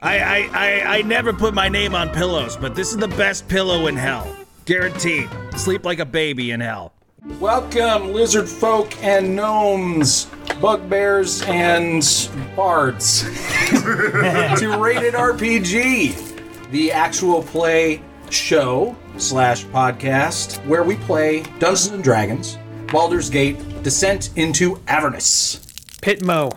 I, I, I, I never put my name on pillows, but this is the best pillow in hell. Guaranteed. Sleep like a baby in hell. Welcome, lizard folk and gnomes, bugbears and bards, to Rated RPG, the actual play show slash podcast where we play Dungeons and Dragons, Baldur's Gate, Descent into Avernus. Pitmo.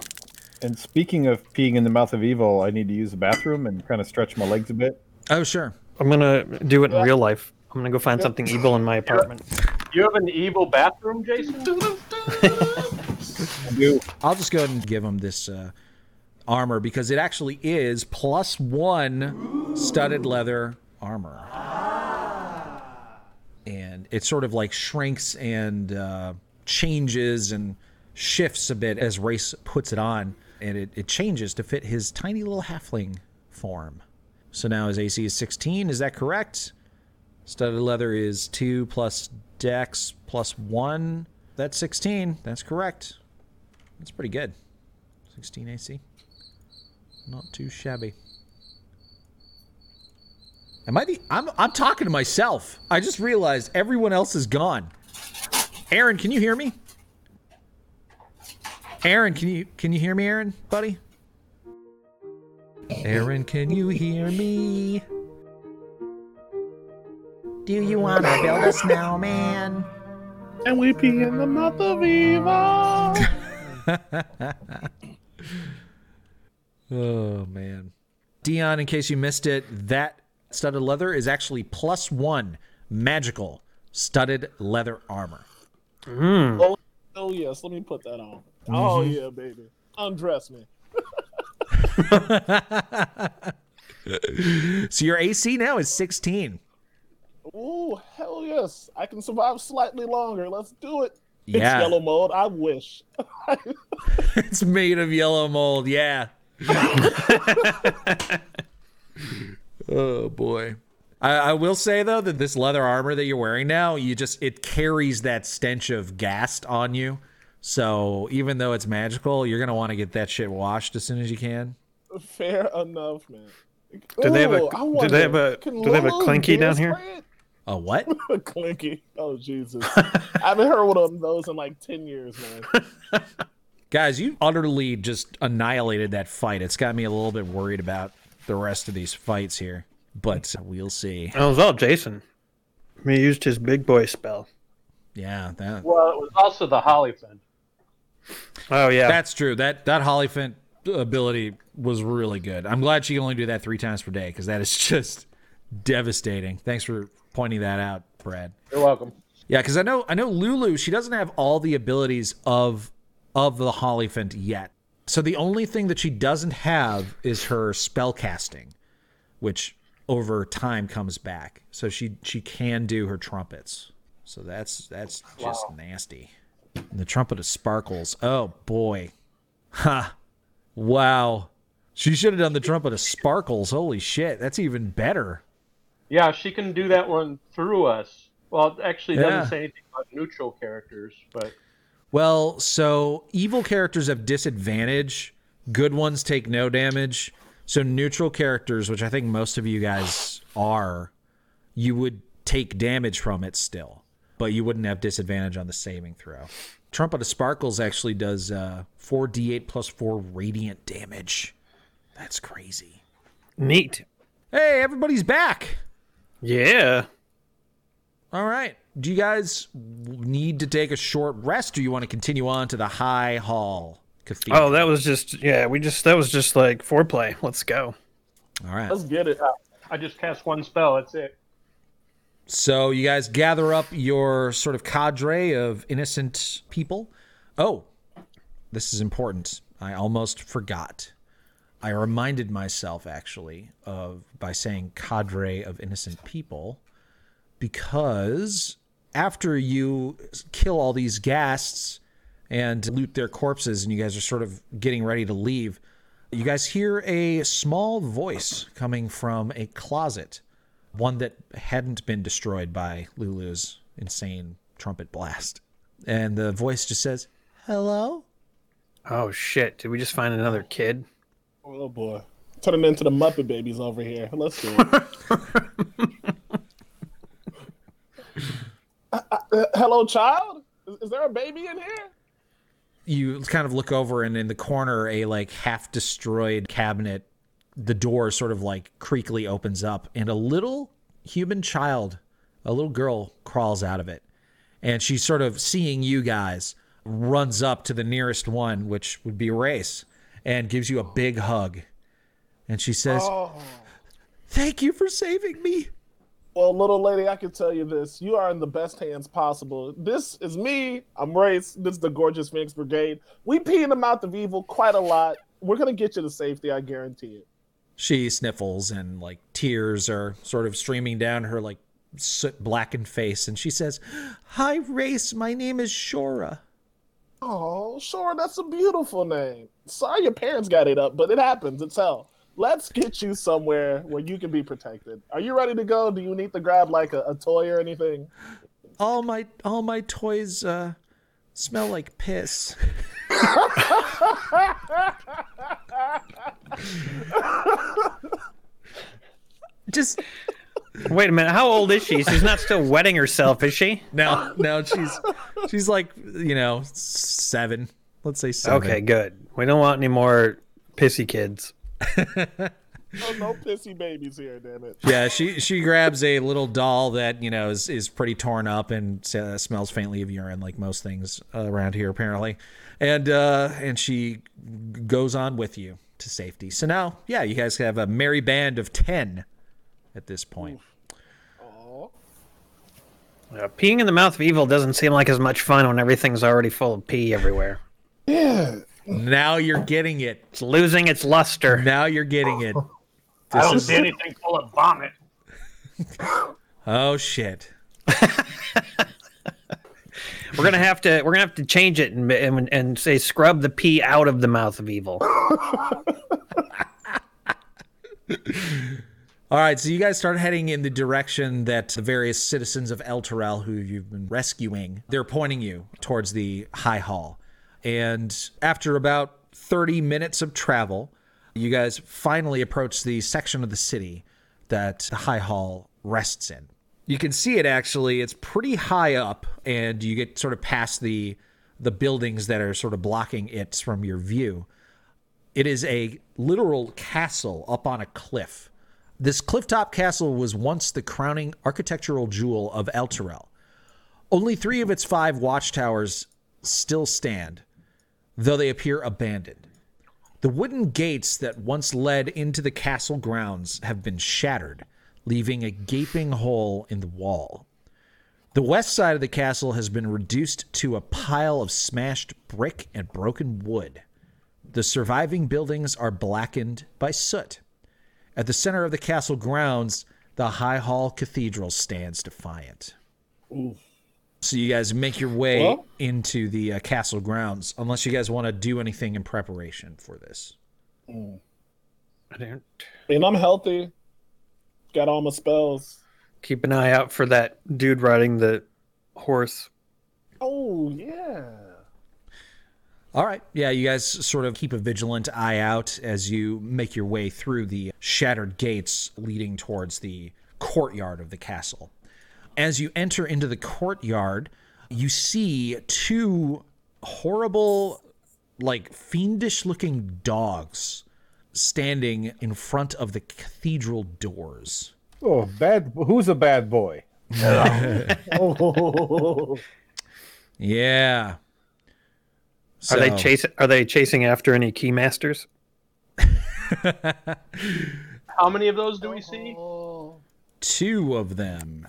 And speaking of peeing in the mouth of evil, I need to use the bathroom and kind of stretch my legs a bit. Oh, sure. I'm gonna do it in real life. I'm gonna go find something evil in my apartment. You have an evil bathroom, Jason? I do. I'll just go ahead and give him this uh, armor because it actually is plus one studded leather armor. And it sort of like shrinks and uh, changes and shifts a bit as Race puts it on. And it, it changes to fit his tiny little halfling form. So now his AC is 16. Is that correct? Studded leather is 2 plus dex plus 1. That's 16. That's correct. That's pretty good. 16 AC. Not too shabby. Am I the I'm I'm talking to myself. I just realized everyone else is gone. Aaron, can you hear me? Aaron, can you can you hear me, Aaron, buddy? Aaron, can you hear me? Do you want to build a snowman? And we pee in the mouth of evil. Oh man. Dion, in case you missed it, that studded leather is actually plus one magical studded leather armor. oh, oh, yes, let me put that on. Oh mm-hmm. yeah, baby, undress me. So your AC now is 16. Oh hell yes, I can survive slightly longer. Let's do it. Yeah. It's yellow mold. I wish. It's made of yellow mold, yeah. oh boy. I, I will say though that this leather armor that you're wearing now, you just it carries that stench of ghast on you. So even though it's magical, you're gonna want to get that shit washed as soon as you can. Fair enough, man. Do they have a- Ooh, do they have a- do they have a Clinky down here? it? A what? A clinky. Oh Jesus! I haven't heard one of those in like ten years, man. Guys, you utterly just annihilated that fight. It's got me a little bit worried about the rest of these fights here, but we'll see. That was all Jason. He used his big boy spell. Yeah, that Well, it was also the Holly Hollyphant. Oh yeah. that's true. That that Hollyphant ability was really good. I'm glad she can only do that three times per day because that is just devastating. Thanks for pointing that out, Brad. You're welcome. Yeah, because I know I know Lulu. She doesn't have all the abilities of of the Hollyphant yet. So the only thing that she doesn't have is her spell casting, which over time comes back. So she she can do her trumpets. So that's that's just nasty. And the trumpet of sparkles. Oh boy, ha, wow. She should have done the trumpet of sparkles. Holy shit, that's even better. Yeah, she can do that one through us. Well, it actually doesn't Yeah. say anything about neutral characters, but Well, so evil characters have disadvantage. Good ones take no damage. So neutral characters, which I think most of you guys are, you would take damage from it still, but you wouldn't have disadvantage on the saving throw. Trumpet of Sparkles actually does uh, 4d8 plus 4 radiant damage. That's crazy. Neat. Hey, everybody's back. Yeah. All right. Do you guys need to take a short rest or you want to continue on to the High Hall Cathedral? Oh, that was just yeah. We just that was just like foreplay. Let's go. All right. Let's get it. I just cast one spell. That's it. So you guys gather up your sort of cadre of innocent people. Oh, this is important. I almost forgot. I reminded myself actually of by saying cadre of innocent people because after you kill all these ghasts and loot their corpses and you guys are sort of getting ready to leave, you guys hear a small voice coming from a closet one that hadn't been destroyed by Lulu's insane trumpet blast. And the voice just says, Hello? Oh shit! Did we just find another kid? Oh boy. Turning into the Muppet Babies over here. Let's do it. Uh, uh, hello, child. Is, is there a baby in here? you kind of look over and in the corner a like half destroyed cabinet the door sort of like creakily opens up and a little human child a little girl crawls out of it and she's sort of seeing you guys runs up to the nearest one which would be race and gives you a big hug and she says Oh. thank you for saving me Well, little lady, I can tell you this. You are in the best hands possible. This is me. I'm Race. This is the Gorgeous Phoenix Brigade. We pee in the mouth of evil quite a lot. We're going to get you to safety, I guarantee it. She sniffles and like tears are sort of streaming down her like soot blackened face and she says hi race my name is shora Oh, sure, that's a beautiful name. Sorry your parents got it up, but it happens. It's hell. Let's get you somewhere where you can be protected. Are you ready to go? Do you need to grab like a, a toy or anything? all my all my toys uh smell like piss Wait a minute. How old is she? She's not still wetting herself, is she? No, now she's she's like you know seven let's say seven Okay, good. We don't want any more pissy kids. Oh, no pissy babies here, damn it. yeah she she grabs a little doll that you know is is pretty torn up and uh, smells faintly of urine like most things around here apparently and uh and she goes on with you to safety so now yeah you guys have a merry band of 10 at this point Uh, peeing in the mouth of evil doesn't seem like as much fun when everything's already full of pee everywhere. Yeah. now you're getting it It's losing its luster. now you're getting it I don't is- see anything full of vomit. oh shit We're gonna have to we're gonna have to change it and and, and say scrub the pee out of the mouth of evil. All right, so you guys start heading in the direction that the various citizens of Elturel who you've been rescuing, they're pointing you towards the High Hall. And after about 30 minutes of travel, you guys finally approach the section of the city that the High Hall rests in. You can see it actually, it's pretty high up and you get sort of past the the buildings that are sort of blocking it from your view. It is a literal castle up on a cliff. This clifftop castle was once the crowning architectural jewel of Elturel. Only three of its five watchtowers still stand, though they appear abandoned. The wooden gates that once led into the castle grounds have been shattered, leaving a gaping hole in the wall. The west side of the castle has been reduced to a pile of smashed brick and broken wood. The surviving buildings are blackened by soot. At the center of the castle grounds, the High Hall Cathedral stands defiant. So you guys make your way Well- into the uh, castle grounds, unless you guys want to do anything in preparation for this. I don't And I'm healthy. Got all my spells. keep an eye out for that dude riding the horse. Oh, yeah. All right. Yeah, you guys sort of keep a vigilant eye out as you make your way through the shattered gates leading towards the courtyard of the castle. As you enter into the courtyard, you see two horrible, like fiendish looking dogs standing in front of the cathedral doors. Oh, bad. Who's a bad boy? Oh, Yeah. Are they So- chasing are they chasing after any keymasters? How many of those do we see? Two of them.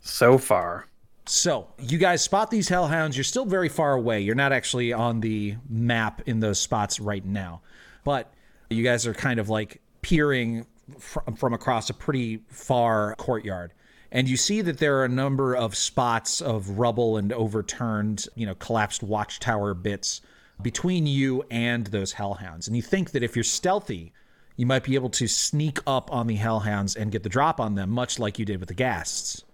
So far. So, you guys spot these hellhounds. You're still very far away. You're not actually on the map in those spots right now. But you guys are kind of like peering fr- from across a pretty far courtyard. And you see that there are a number of spots of rubble and overturned, you know, collapsed watchtower bits between you and those hellhounds. And you think that if you're stealthy, you might be able to sneak up on the hellhounds and get the drop on them, much like you did with the ghasts.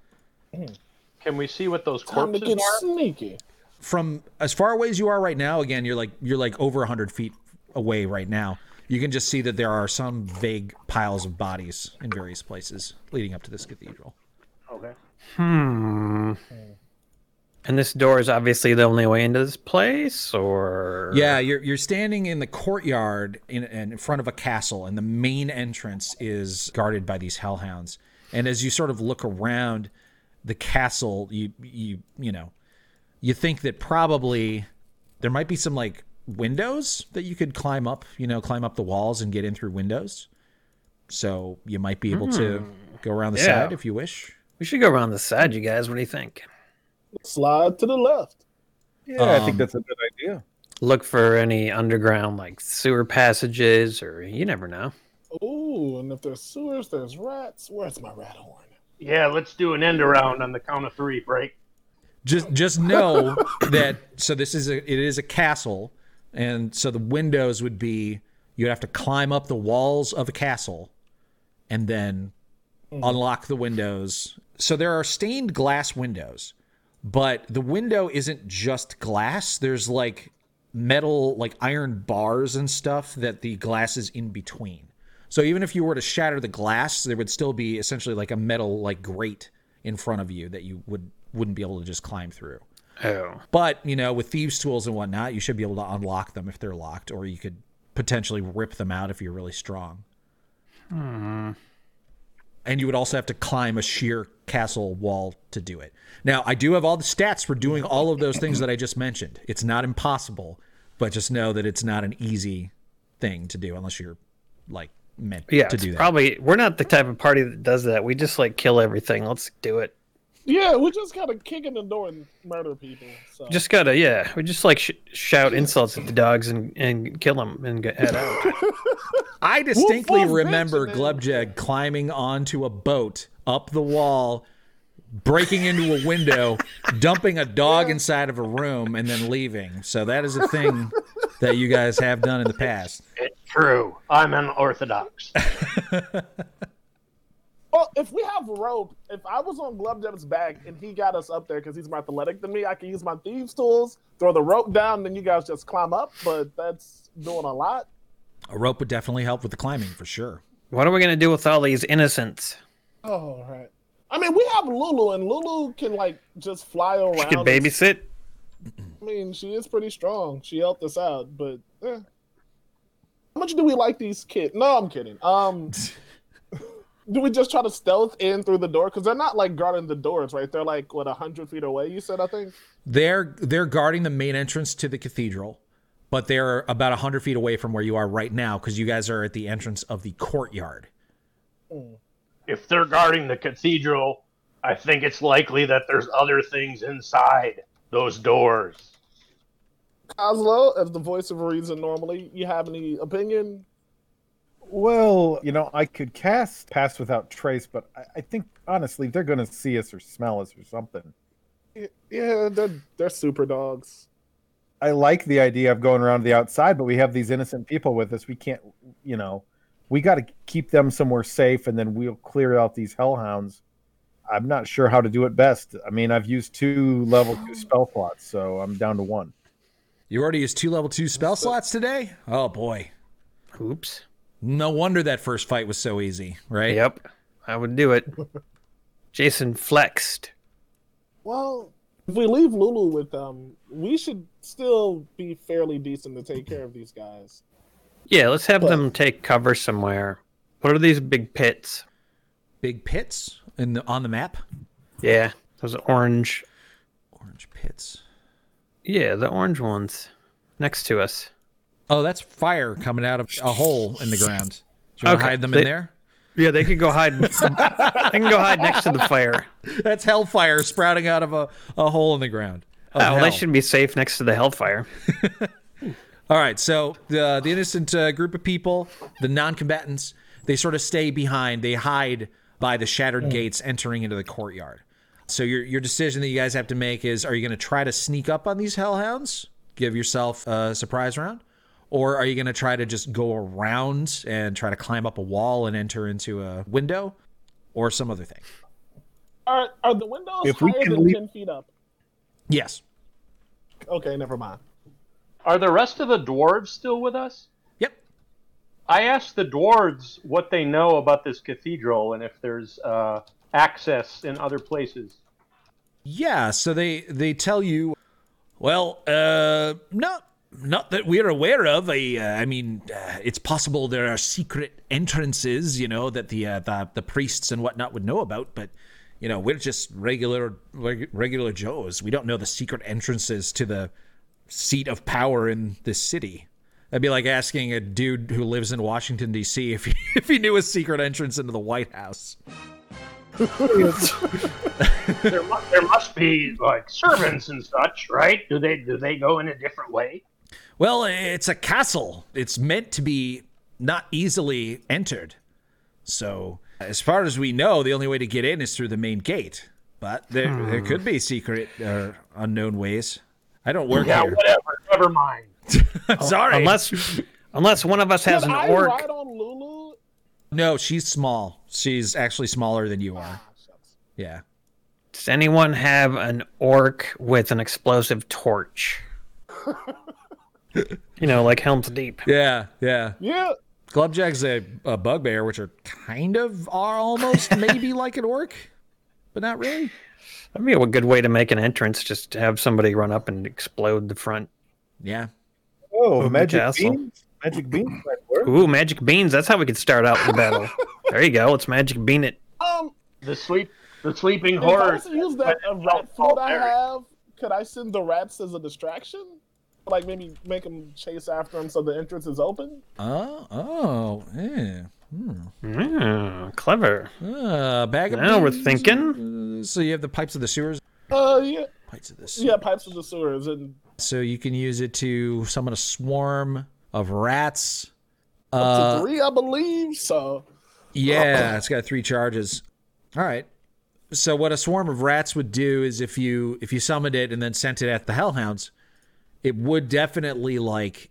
Can we see what those corpses time to corpses get are? sneaky. from as far away as you are right now, again, you're like you're like over hundred feet away right now. you can just see that there are some vague piles of bodies in various places leading up to this cathedral. Okay. Hmm. And this door is obviously the only way into this place, or Yeah, you're you're standing in the courtyard in in front of a castle, and the main entrance is guarded by these hellhounds. And as you sort of look around the castle, you you you know, you think that probably there might be some like windows that you could climb up, you know, climb up the walls and get in through windows. So you might be able to go around the Yeah. side if you wish. We should go around the side. You guys, what do you think? Slide to the left. Yeah, I think Um, that's a good idea. Look for any underground like sewer passages, or you never know. Ooh, and if there's sewers, there's rats. Where's my rat horn? Yeah, let's do an end around on the count of three. Break. just just know that so this is a it is a castle and so the windows would be you'd have to climb up the walls of a castle and then Mm-hmm. unlock the windows. So there are stained glass windows but the window isn't just glass. There's like metal like iron bars and stuff that the glass is in between. So even if you were to shatter the glass there would still be essentially like a metal like grate in front of you that you would wouldn't be able to just climb through. Oh, but you know with thieves tools and whatnot you should be able to unlock them if they're locked or you could potentially rip them out if you're really strong hmm. And you would also have to climb a sheer castle wall to do it now i do have all the stats for doing all of those things that i just mentioned it's not impossible but just know that it's not an easy thing to do unless you're like meant yeah. to do that Probably we're not the type of party that does that. We just like kill everything. Let's do it. Yeah, we just kind of kick in the door and murder people. So. Just gotta yeah. We just like sh- shout insults at the dogs and and kill them and get head out. I distinctly Woof, woof, remember bitch, and Glubjeg climbing onto a boat up the wall, breaking into a window, dumping a dog inside of a room, and then leaving. So that is a thing that you guys have done in the past. It's true. I'm unorthodox. Well, if we have rope, if I was on Glubjeb's back and he got us up there because he's more athletic than me, I can use my thieves' tools, throw the rope down, then you guys just climb up. But that's doing a lot. A rope would definitely help with the climbing for sure. what are we gonna do with all these innocents? Oh, right. I mean, we have Lulu, and Lulu can like just fly around. She can and- babysit. I mean, she is pretty strong. She helped us out, but eh. how much do we like these kids? No, I'm kidding. Um, do we just try to stealth in through the door? Because they're not like guarding the doors, right? They're like what hundred feet away. You said, I think. They're they're guarding the main entrance to the cathedral, but they're about hundred feet away from where you are right now because you guys are at the entrance of the courtyard. Hmm. if they're guarding the cathedral, I think it's likely that there's other things inside those doors. Oslo, as the voice of reason, normally, you have any opinion? Well, you know, I could cast Pass Without Trace, but I, I think honestly they're going to see us or smell us or something. Yeah, they're they're super dogs. I like the idea of going around the outside, but we have these innocent people with us. We can't, you know, we got to keep them somewhere safe, and then we'll clear out these hellhounds. I'm not sure how to do it best. I mean, I've used two level two spell slots, so I'm down to one. You already used two level two spell slots today. Oh boy, Oops. No wonder that first fight was so easy, right? Yep. I would do it. Jason flexed. Well, if we leave Lulu with them, we should still be fairly decent to take care of these guys. Yeah, let's have them take cover somewhere. What are these big pits? Big pits in the on the map. Yeah, those orange. Orange pits. Yeah, the orange ones next to us. Oh, that's fire coming out of a hole in the ground. Do you want to hide them they- in there? Yeah, they can go hide. they can go hide next to the fire. That's hellfire sprouting out of a, a hole in the ground. Oh, well, they shouldn't be safe next to the hellfire. All right, so the the innocent uh, group of people, the non-combatants, they sort of stay behind. They hide by the shattered gates entering into the courtyard. So your your decision that you guys have to make is: Are you going to try to sneak up on these hellhounds, give yourself a surprise round, or are you going to try to just go around and try to climb up a wall and enter into a window, or some other thing? Are are the windows If higher can than leave- ten feet up? Yes. Okay, never mind. Are the rest of the dwarves still with us? Yep. I asked the dwarves what they know about this cathedral and if there's uh, access in other places. Yeah, so they they tell you, well, uh, not not that we're aware of. I, uh, I mean, uh, it's possible there are secret entrances, you know, that the uh, the the priests and whatnot would know about, but you know, we're just regular reg- regular Joes. We don't know the secret entrances to the seat of power in this city. That'd be like asking a dude who lives in Washington D.C. if he, if he knew a secret entrance into the White House. there, mu- there must be like servants and such, right? Do they do they go in a different way? Well, it's a castle. It's meant to be not easily entered. So, as far as we know, the only way to get in is through the main gate. But there, there could be secret or unknown ways. I don't work Yeah, here. whatever. Never mind. Sorry. Unless unless one of us has Can an I orc. ride on Lulu? no, she's small. She's actually smaller than you are. Ah. Yeah. Does anyone have an orc with an explosive torch? you know, like Helm's Deep. Yeah. Yeah. Yeah. Glubjag's a, a bugbear, which are kind of are almost maybe like an orc, but not really. That'd be a good way to make an entrance. Just to have somebody run up and explode the front. Yeah. Oh, magic beans. Magic beans might work. Ooh, magic beans. That's how we could start out the battle. there you go. Let's magic bean it. Um, The sleep, the sleeping if I horse. use that rat food I have, could I send the rats as a distraction? Like maybe make them chase after him so the entrance is open? Oh. Oh. Yeah. Mm, clever. Uh, bag of Now we're thinking. Uh, So you have the pipes of the sewers. Uh, yeah, Pipes of the sewers. yeah, pipes of the sewers and So you can use it to summon a swarm of rats. to Uh, three, I believe. So yeah, it's got three charges. All right. So what a swarm of rats would do is if you if you summoned it and then sent it at the hellhounds, it would definitely like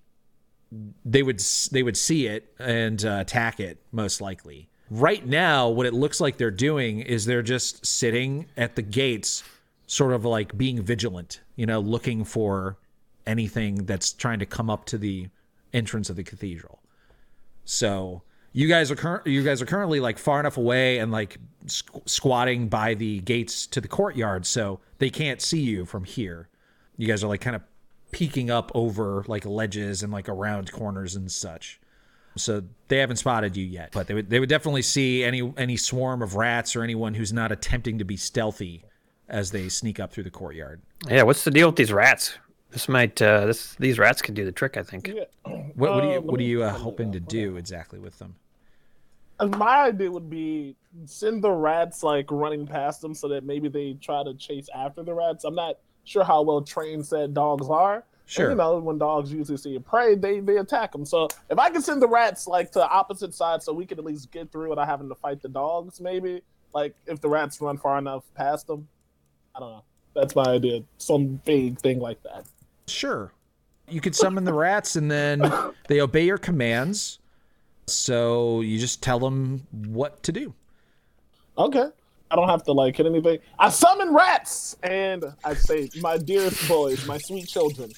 they would they would see it and uh, attack it most likely. Right now, what it looks like they're doing is they're just sitting at the gates, sort of like being vigilant, you know, looking for anything that's trying to come up to the entrance of the cathedral. So you guys are cur- you guys are currently like far enough away and like squ- squatting by the gates to the courtyard, so they can't see you from here. You guys are like kind of peeking up over like ledges and like around corners and such. So they haven't spotted you yet, but they would they would definitely see any any swarm of rats or anyone who's not attempting to be stealthy as they sneak up through the courtyard. Yeah, what's the deal with these rats? This might uh this these rats could do the trick, I think. yeah. What, what do you Uh, what are you uh, hoping to do exactly with them? My idea would be send the rats like running past them so that maybe they try to chase after the rats. I'm not sure how well trained said dogs are. And, Sure. you know, when dogs usually see a prey, they they attack them. So if I can send the rats like to the opposite side, so we can at least get through without having to fight the dogs, maybe. Like if the rats run far enough past them, I don't know. That's my idea. Some big thing like that. Sure. You could summon the rats and then they obey your commands. So you just tell them what to do. Okay. I don't have to like hit anything. I summon rats and I say, my dearest boys, my sweet children,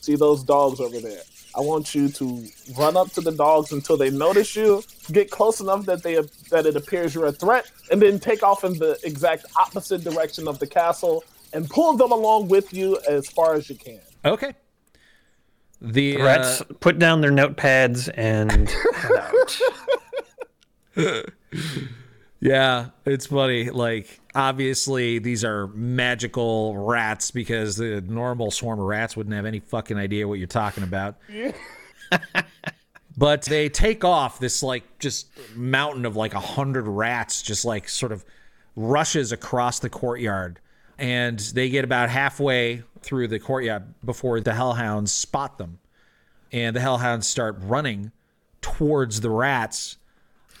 see those dogs over there. I want you to run up to the dogs until they notice you, get close enough that they that it appears you're a threat, and then take off in the exact opposite direction of the castle and pull them along with you as far as you can. Okay. The uh, Rats put down their notepads and head out. Yeah, it's funny. Like, obviously, these are magical rats because the normal swarm of rats wouldn't have any fucking idea what you're talking about. but they take off this, like, just mountain of like a hundred rats, just like sort of rushes across the courtyard. And they get about halfway through the courtyard before the hellhounds spot them. And the hellhounds start running towards the rats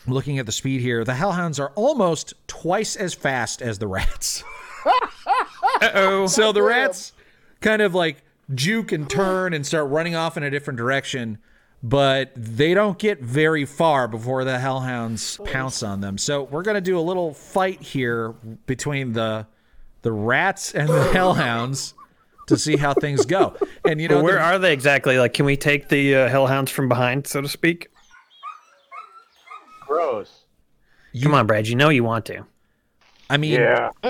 looking at the speed here, the hellhounds are almost twice as fast as the rats. Uh-oh. so the rats kind of like juke and turn and start running off in a different direction, but they don't get very far before the hellhounds pounce on them. So we're gonna do a little fight here between the the rats and the hellhounds to see how things go. And you know, Where are they exactly? Like, can we take the uh, hellhounds from behind, so to speak? Gross. Come on, Brad. You know you want to. I mean, Yeah. It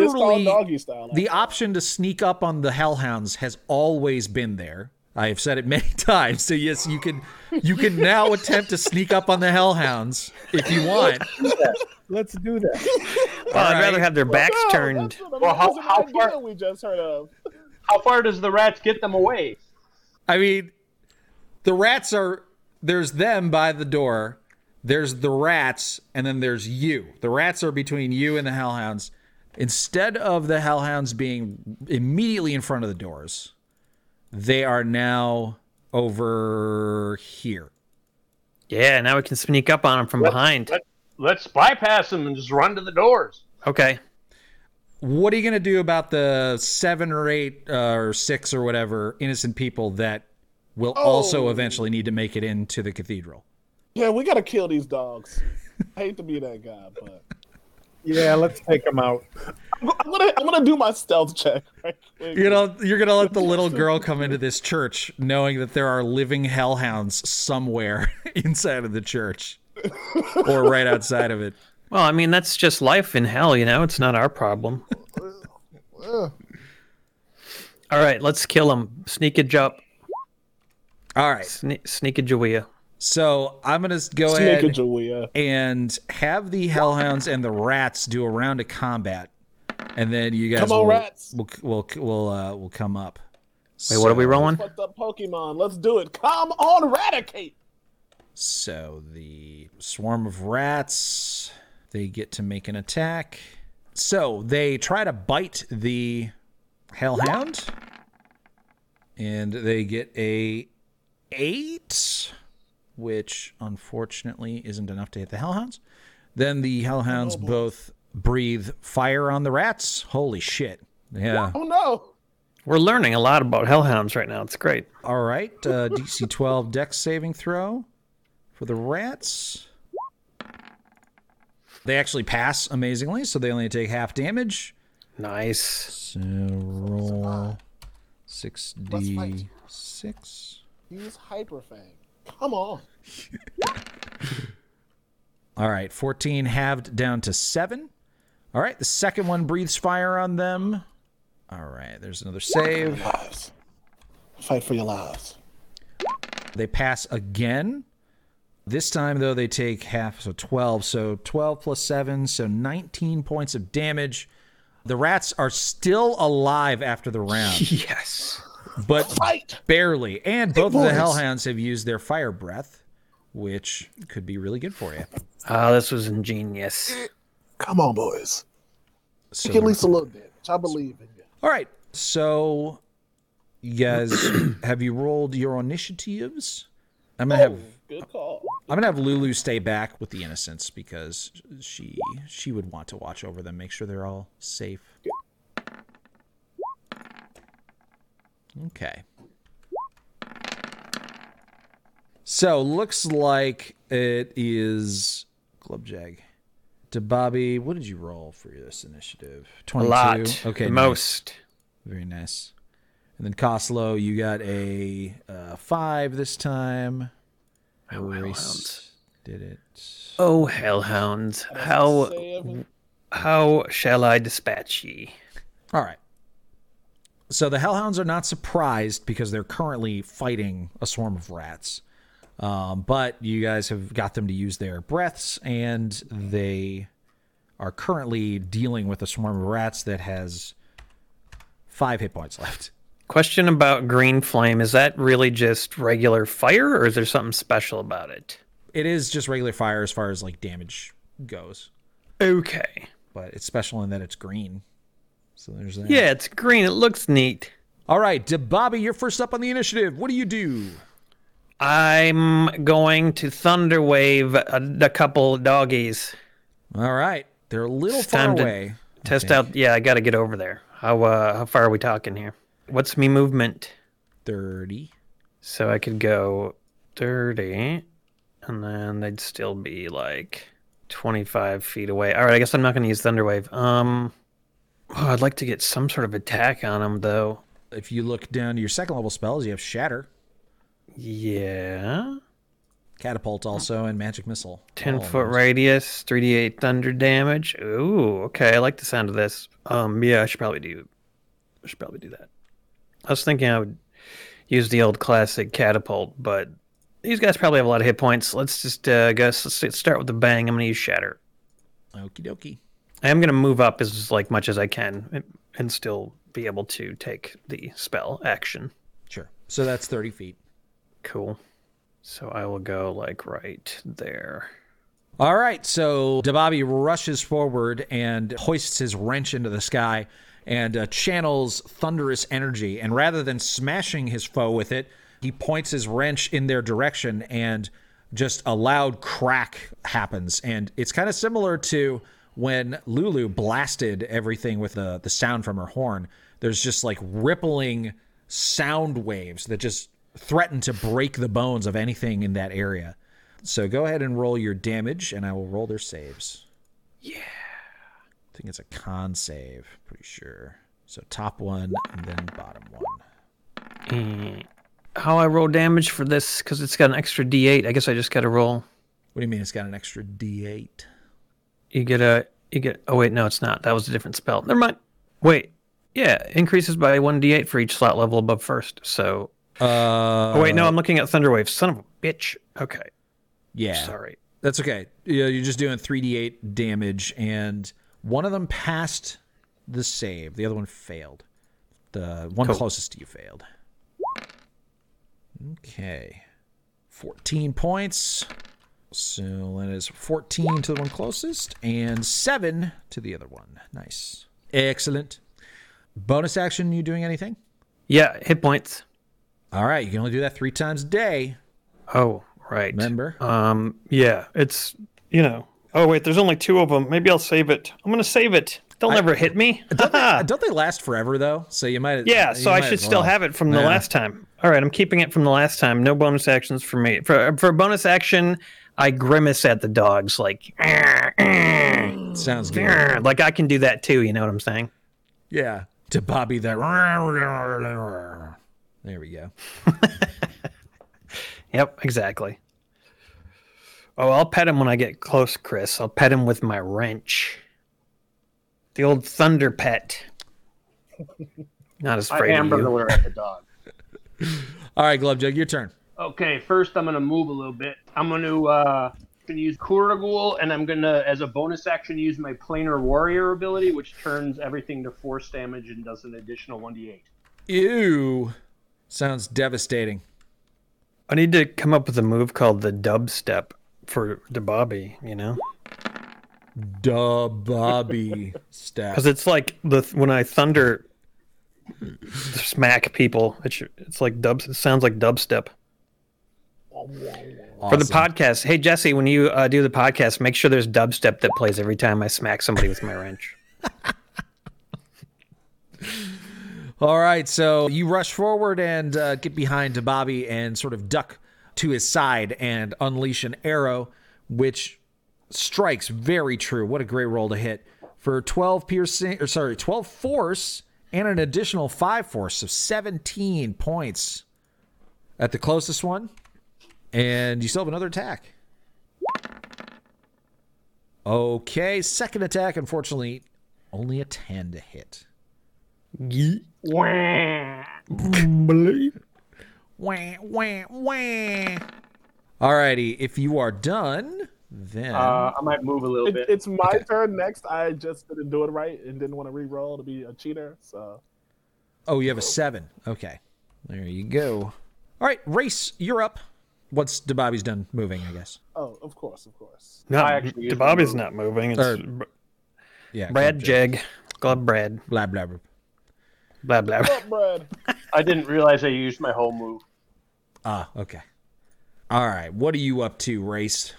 is called literally, style. the option to sneak up on the hellhounds has always been there. I have said it many times. So yes, you can you can now attempt to sneak up on the hellhounds if you want. Let's do that. Well, I'd right. rather have their backs No, turned. that's an Well, how- how far- we just heard of. How far does the rats get them away? I mean, the rats are there's them by the door. There's the rats, and then there's you. The rats are between you and the hellhounds. Instead of the hellhounds being immediately in front of the doors, they are now over here. Yeah, now we can sneak up on them from behind. Let, let's bypass them and just run to the doors. Okay. What are you going to do about the seven or eight uh, or six or whatever innocent people that will also Oh. eventually need to make it into the cathedral? Yeah, we gotta kill these dogs. I hate to be that guy, but Yeah, let's take them out. I'm gonna I'm gonna do my stealth check. Right quick. You know, you're gonna let the little girl come into this church, knowing that there are living hellhounds somewhere inside of the church, or right outside of it. Well, I mean, that's just life in hell, you know? It's not our problem. All right, let's kill them. Sneakage up. All right, Sne- sneakage away. So I'm gonna go Snake ahead and have the hellhounds and the rats do a round of combat, and then you guys Come on, will, rats. will will will uh, will come up. Wait, what are we So- rolling? Fucked up Pokemon. Let's do it. Come on, eradicate. So the swarm of rats, they get to make an attack. So they try to bite the hellhound, and they get a eight, which unfortunately isn't enough to hit the hellhounds. Then the hellhounds both breathe fire on the rats. Holy shit! Yeah. Oh no. We're learning a lot about hellhounds right now. It's great. All right. Uh, DC 12 dex saving throw for the rats. They actually pass amazingly, so they only take half damage. Nice. So roll 6d6. Use Hyperfang. Come on. All right. 14 halved down to 7. All right. The second one breathes fire on them. All right. There's another save. Lives. Fight for your lives. They pass again. This time, though, they take half, so 12. So 12 plus 7, so 19 points of damage. The rats are still alive after the round, Yes. But Fight. barely. And both of the boys. hellhounds have used their fire breath, which could be really good for you. Oh, this was ingenious. Eh, come on, boys. So, Take at least a little bit. I believe in you. all right. So, you guys, have you rolled your initiatives? I'm gonna oh, have Good call. I'm gonna have Lulu stay back with the innocents because she she would want to watch over them, make sure they're all safe. Okay. So looks like it is Glubjag. To Bobby, what did you roll for this initiative? A Twenty-two. lot. Okay, The nice. most. Very nice. And then Coslow, you got a uh, five this time. Oh, Reese hellhounds. did it. Oh, hellhounds. How how shall I dispatch ye? All right. So the Hellhounds are not surprised because they're currently fighting a swarm of rats. Um, but you guys have got them to use their breaths, and they are currently dealing with a swarm of rats that has five hit points left. Question about green flame. Is that really just regular fire or is there something special about it? It is just regular fire as far as like damage goes, Okay. but it's special in that it's green. So there's that. Yeah, it's green. It looks neat. All right, Bobby, you're first up on the initiative. What do you do? I'm going to thunderwave a, a couple doggies. All right, they're a little It's far time to away. Test out. Yeah, I got to get over there. How uh, how far are we talking here? What's me movement? Thirty. So I could go 30, and then they'd still be like 25 feet away. All right, I guess I'm not going to use Thunderwave. Um, oh, I'd like to get some sort of attack on them, though. If you look down to your second level spells, you have Shatter. Yeah. catapult also, and magic missile. 10 foot radius, 3d8 thunder damage. Ooh, okay. I like the sound of this. Um, yeah, I should probably do. I should probably do that. I was thinking I would use the old classic catapult, but these guys probably have a lot of hit points. Let's just uh, go. Let's start with the bang. I'm gonna use shatter. Okie dokie. I am gonna move up as like much as I can and, and still be able to take the spell action. Sure. So that's 30 feet. Cool. So I will go like right there. All right, so Dababi rushes forward and hoists his wrench into the sky and uh, channels thunderous energy. And rather than smashing his foe with it, he points his wrench in their direction and just a loud crack happens. And it's kind of similar to when Lulu blasted everything with the, the sound from her horn. There's just like rippling sound waves that just threaten to break the bones of anything in that area. So go ahead and roll your damage, and I will roll their saves. Yeah. I think it's a con save, pretty sure. So top one and then bottom one. Mm. How I roll damage for this because it's got an extra D8. I guess I just got to roll. What do you mean it's got an extra D8? You get a you get. Oh wait, no, it's not. That was a different spell. Never mind. Wait. Yeah, increases by one D8 for each slot level above first. So. Uh, Oh wait, no, I'm looking at Thunderwave. Son of a bitch. Okay, yeah. sorry. That's okay. Yeah, You're just doing 3d8 damage, and one of them passed the save. The other one failed. The one Cool. closest to you failed. Okay. 14 points. So that is 14 to the one closest, and 7 to the other one. Nice. Excellent. Bonus action, you doing anything? Yeah, hit points. All right, you can only do that three times a day, Oh right. remember? Um. Yeah, it's you know. Oh wait, there's only two of them. Maybe I'll save it. I'm gonna save it. They'll never hit me. Uh, Don't they last forever, though? So you might. Yeah, you so I should still well. have it from the Yeah. last time. All right, I'm keeping it from the last time. No bonus actions for me. For for bonus action, I grimace at the dogs like Sounds good. like I can do that too. You know what I'm saying? Yeah. To Bobby that. There we go. Yep, exactly. Oh, I'll pet him when I get close, Chris. I'll pet him with my wrench. The old thunder pet. Not as afraid I afraid am of you. burglar at the dog. All right, Glove Jug, your turn. Okay, first I'm gonna move a little bit. I'm gonna uh gonna use Kuragul, and I'm gonna, as a bonus action, use my Planar Warrior ability, which turns everything to force damage and does an additional 1d8. Ew. Sounds devastating. I need to come up with a move called the dubstep for the Bobby, you know? Duh, Bobby step. Because it's like the when I thunder smack people, it's, it's like dub. It sounds like dubstep. For the podcast, hey Jesse, when you uh, do the podcast, make sure there's dubstep that plays every time I smack somebody with my wrench. All right, so you rush forward and uh, get behind to Bobby and sort of duck to his side and unleash an arrow, which strikes very true. What a great roll to hit for 12 piercing, or sorry, 12 force and an additional 5 force, so 17 points at the closest one. And you still have another attack. Okay, second attack, unfortunately, only a 10 to hit. Alrighty, if you are done, then Uh, I might move a little It, bit. it's my Okay. turn next. I just didn't do it right and didn't want to re-roll to be a cheater. So oh, you have a seven. Okay, there you go. All right, race, you're up. Once Dababi's done moving, I guess. oh, of course, of course. No, I actually used the Bobby's the move. not moving. It's Or- Br- Yeah, Brad good job. Jeg, Glove Brad, Blah blah blah. blah blah. Up, Brad. I didn't realize I used my whole move. Ah, okay. All right, what are you up to, race?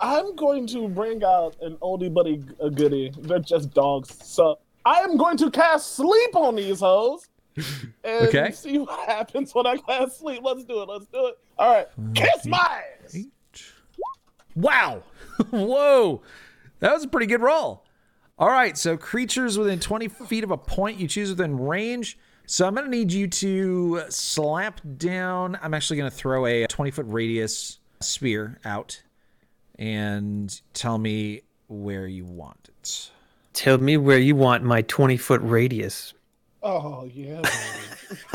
I'm going to bring out an oldie buddy a a goodie. They're just dogs. So I am going to cast sleep on these hoes. And Okay. see what happens when I cast sleep. Let's do it. Let's do it. All right. Kiss my ass. Wow. Whoa. That was a pretty good roll. All right. So creatures within 20 feet of a point you choose within range. So I'm going to need you to slap down. I'm actually going to throw a 20 foot radius spear out and tell me where you want it. Tell me where you want my 20 foot radius. Oh yeah.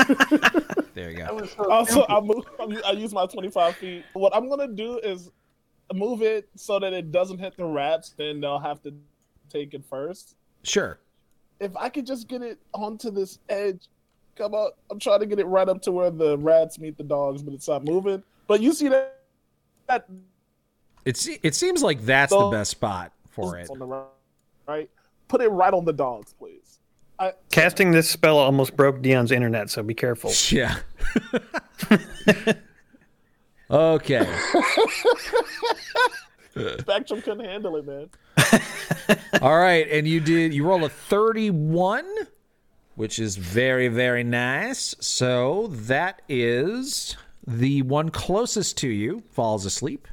There you go. so also. I move. I'm- use my 25 feet. What I'm gonna do is move it so that it doesn't hit the rats. Then they'll have to take it first. Sure. If I could just get it onto this edge, come on. I'm trying to get it right up to where the rats meet the dogs, but it's not moving. But you see that? That It's it seems like that's the best spot for it. on the right, right. Put it right on the dogs, please. I, Casting this spell almost broke Dion's internet, so be careful. Yeah. okay. Spectrum couldn't handle it, man. All right, and you did you roll a 31, which is very very nice. So that is the one closest to you falls asleep.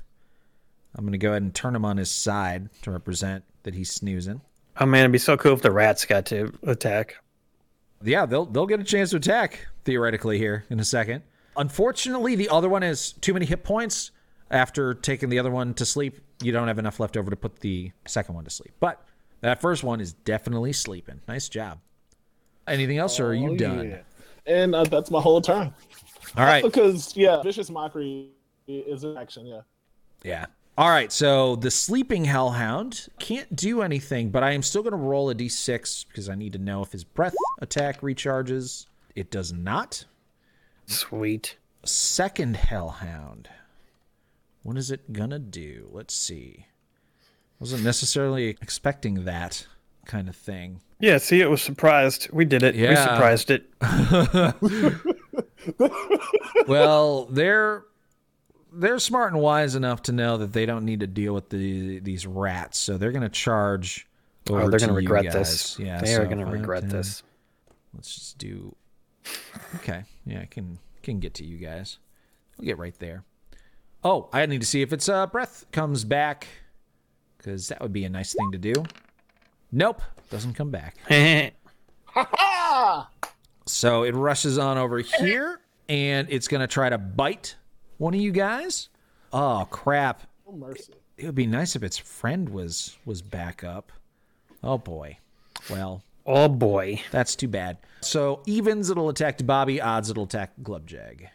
I'm going to go ahead and turn him on his side to represent that he's snoozing. Oh man, it'd be so cool if the rats got to attack. Yeah, they'll they'll get a chance to attack theoretically here in a second. Unfortunately, the other one has too many hit points. After taking the other one to sleep, you don't have enough left over to put the second one to sleep. But that first one is definitely sleeping. Nice job. Anything else, or are you Oh, done? yeah. And uh, that's my whole turn. All right. Because yeah, vicious mockery is an action. Yeah. Yeah. All right. So the sleeping hellhound can't do anything, but I am still going to roll a d6 because I need to know if his breath attack recharges. It does not. Sweet. second hellhound what is it gonna do let's see wasn't necessarily expecting that kind of thing Yeah, see, it was surprised. We did it. We surprised it. well they're they're smart and wise enough to know that they don't need to deal with the these rats so they're gonna charge over Oh, they're gonna regret guys. this. yeah they are gonna regret 10. this. let's just do okay yeah i can can get to you guys we'll get right there oh i need to see if its uh breath comes back because that would be a nice thing to do nope doesn't come back so it rushes on over here and it's gonna try to bite one of you guys oh crap Oh, mercy. it would be nice if its friend was was back up oh boy well oh boy. That's too bad. So evens it'll attack Bobby, odds it'll attack Glubjag.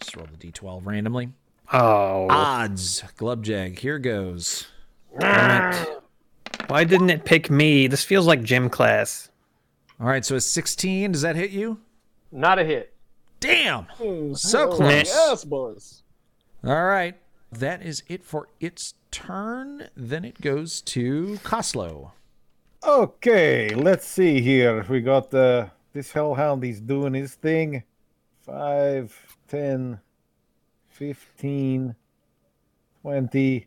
Just roll the d12 randomly. Oh. Odds, Glubjag. Here goes. damn. Why didn't it pick me? This feels like gym class. All right, so it's 16. Does that hit you? Not a hit. Damn. Hmm, So close. Yes, boys. All right. That is it for its turn. Then it goes to Koslow. Okay, let's see here. We got uh, this hellhound. He's doing his thing. 5, 10, 15, 20,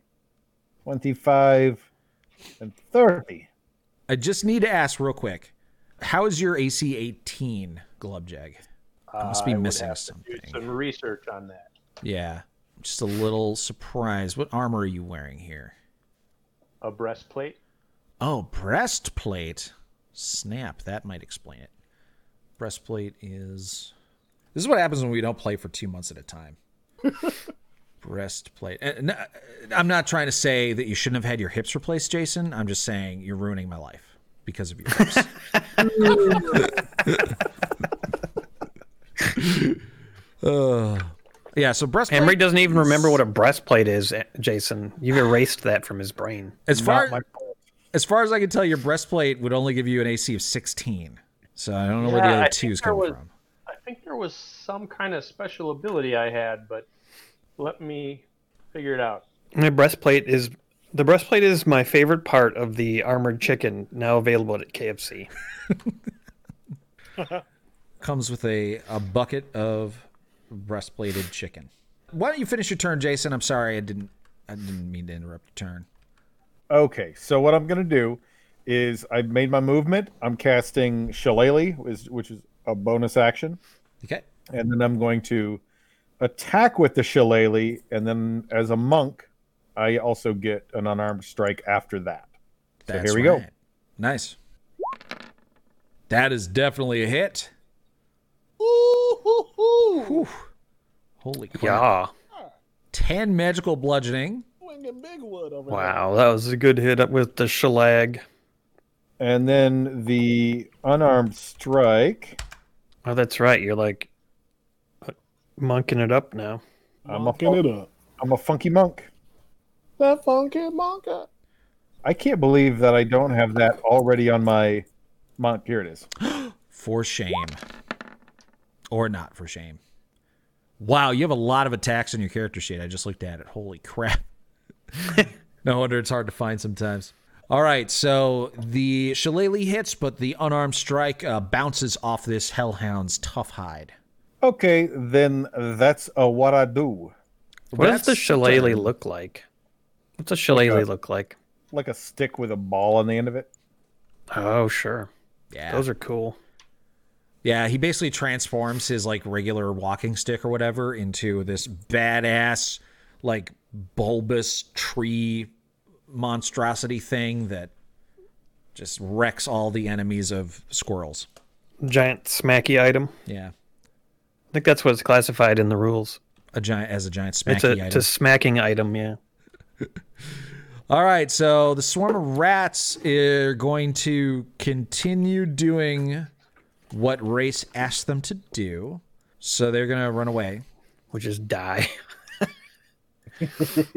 25, and 30. I just need to ask real quick. How is your AC 18, Glubjag? I must be I missing have to do something. some research on that. Yeah. Just a little surprised. What armor are you wearing here? A breastplate. Oh, breastplate. Snap. That might explain it. Breastplate is. This is what happens when we don't play for two months at a time. breastplate. Uh, I'm not trying to say that you shouldn't have had your hips replaced, Jason. I'm just saying you're ruining my life because of your hips. Uh, yeah, so breastplate. Emery doesn't even remember what a breastplate is, eh, Jason. You've erased that from his brain. as far my as far as I can tell, your breastplate would only give you an AC of 16. So I don't know where the Yeah, I other think two's coming was- from. I think there was some kind of special ability I had, but let me figure it out. My breastplate is the breastplate is my favorite part of the armored chicken now available at KFC. Comes with a, a bucket of breastplated chicken. Why don't you finish your turn, Jason? I'm sorry, I didn't I didn't mean to interrupt your turn. Okay, so what I'm going to do is I've made my movement. I'm casting Shillelagh, which which is a bonus action. Okay. and then I'm going to attack with the shillelagh, and then as a monk, I also get an unarmed strike after that. So here we go. Nice. That is definitely a hit. Ooh, hoo, hoo. Whew. Holy crap. Yeah. 10 magical bludgeoning. Big wood over there. Wow, that was a good hit up with the shillelagh. And then the unarmed strike. Oh, that's right. You're like uh, monking it up now. I'm a, Monking fun- it up. I'm a funky monk. That funky monka. I can't believe that I don't have that already on my monk. Here it is. For shame. Or not for shame. Wow, you have a lot of attacks on your character sheet. I just looked at it. Holy crap. no wonder it's hard to find sometimes. All right, so the shillelagh hits, but the unarmed strike uh, bounces off this hellhound's tough hide. Okay, then that's uh, what I do. What That's does the shillelagh turn. look like? What's a shillelagh a- look like? Like a stick with a ball on the end of it. Oh, sure. Yeah. Those are cool. Yeah, he basically transforms his like regular walking stick or whatever into this badass like bulbous tree monstrosity thing that just wrecks all the enemies of squirrels. Giant smacky item. Yeah. I think that's what's classified in the rules. A giant as a giant It's smacky a, item. it's a smacking item, yeah. All right, so the swarm of rats are going to continue doing what race asked them to do. So they're going to run away. Which is die.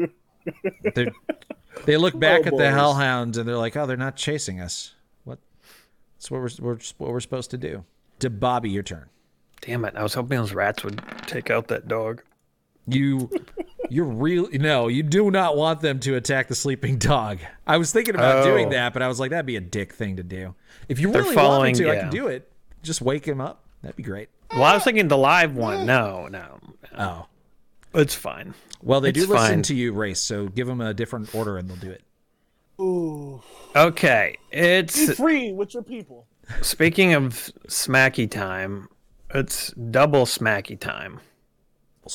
They're, look back Oh, at the hellhounds and they're like, "Oh, they're not chasing us. What? That's what we're, we're what we're supposed to do." To Bobby, your turn. Damn it. I was hoping those rats would take out that dog. You, you're real. No, you do not want them to attack the sleeping dog. I was thinking about Oh. doing that, but I was like, that'd be a dick thing to do. If you They're really want me to, I yeah. can do it. Just wake him up. That'd be great. Well, I was thinking the live one. No, no. Oh, It's fine. well, they do It's listen to you, race. So give them a different order, and they'll do it. Ooh. Okay. it's Be It's free with your people. speaking of smacky time, it's double smacky time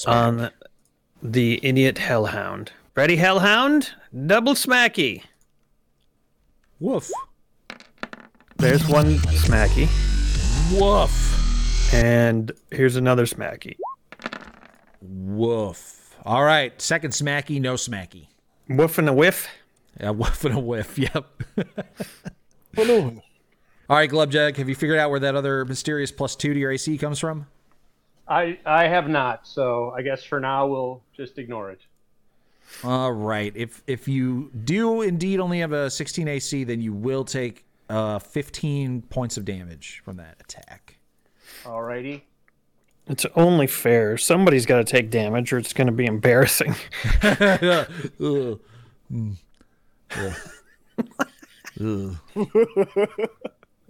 on the idiot hellhound. Ready, hellhound? Double smacky. Woof, There's one smacky. Woof, And here's another smacky. woof. All right, second smacky, no smacky. Woof and a whiff. Yeah, woof and a whiff. Yep. Hello. All right, Glubjag, have you figured out where that other mysterious plus two to your AC comes from? I I have not, so I guess for now we'll just ignore it. All right. If if you do indeed only have a 16 AC, then you will take uh 15 points of damage from that attack. Alrighty. It's only fair. Somebody's got to take damage or it's going to be embarrassing. Ugh. Mm. Ugh. Ugh.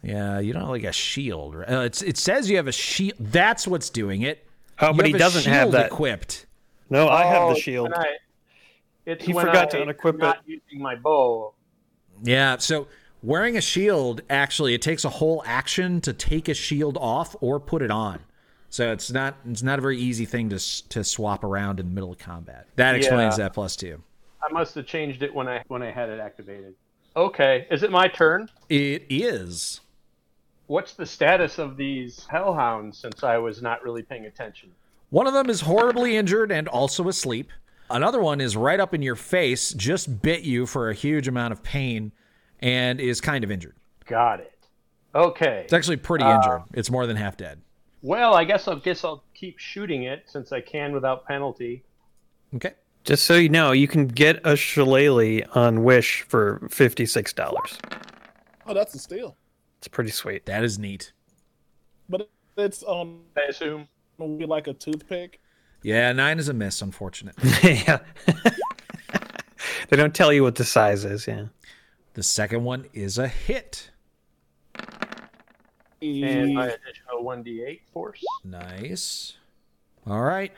yeah, you don't have like a shield. Right? Uh, it's, it says you have a shield. That's what's doing it. Oh, You but he a doesn't have shield that. equipped. No, I have Oh, the it's shield. when I- it's He when forgot to I unequip am not using my bow. Yeah, so wearing a shield actually it takes a whole action to take a shield off or put it on. So it's not it's not a very easy thing to to swap around in the middle of combat. That explains Yeah. that plus 2. I must have changed it when I when I had it activated. Okay, is it my turn? It is. What's the status of these hellhounds since I was not really paying attention? One of them is horribly injured and also asleep. Another one is right up in your face, just bit you for a huge amount of pain and is kind of injured. Got it. Okay. It's actually pretty injured. It's more than half dead. Well, I guess I guess I'll keep shooting it since I can without penalty. Okay. Just so you know, you can get a shillelagh on Wish for $56. Oh, that's a steal. It's pretty sweet. That is neat. But it's um I assume. be like a toothpick. Yeah, 9 is a miss, unfortunately. yeah. they don't tell you what the size is, yeah. The second one is a hit. And my additional one d eight force. Nice. All right,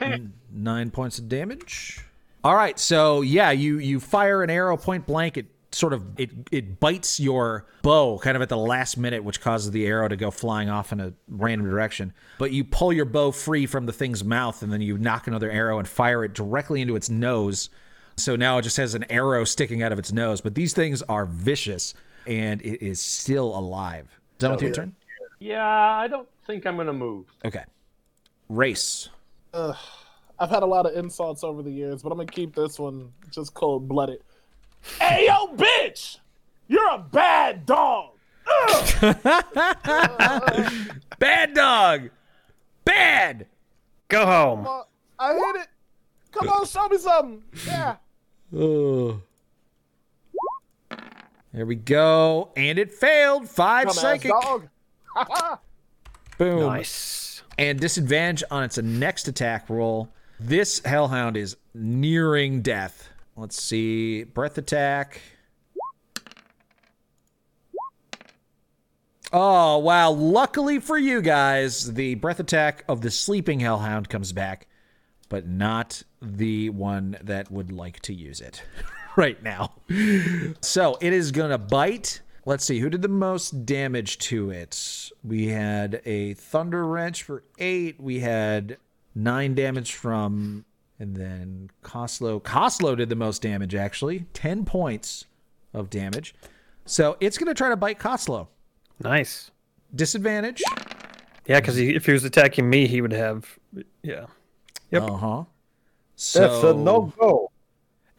nine points of damage. All right, so yeah, you you fire an arrow point blank. It sort of it it bites your bow kind of at the last minute, which causes the arrow to go flying off in a random direction. But you pull your bow free from the thing's mouth, and then you knock another arrow and fire it directly into its nose. So now it just has an arrow sticking out of its nose. But these things are vicious, and it is still alive. Done with your turn? Yeah, I don't think I'm gonna move. Okay. Race. I've had a lot of insults over the years, but I'm gonna keep this one just cold blooded. Hey yo, bitch! You're a bad dog. Bad dog. Bad. Go home. Come on, I hit it. Come on, show me something. Yeah. Oh. There we go. And it failed. Five Come psychic. Boom. Nice. And disadvantage on its next attack roll. This hellhound is nearing death. Let's see. Breath attack. Oh, wow. Luckily for you guys, the breath attack of the sleeping hellhound comes back, but not the one that would like to use it right now. So it is going to bite. Let's see, who did the most damage to it? We had a Thunder Wrench for eight. We had nine damage from, and then Coslow. Coslow did the most damage, actually. 10 points of damage. So it's going to try to bite Coslow. Nice. Disadvantage. Yeah, because if he was attacking me, he would have. Yeah. Yep. Uh huh. That's a no go.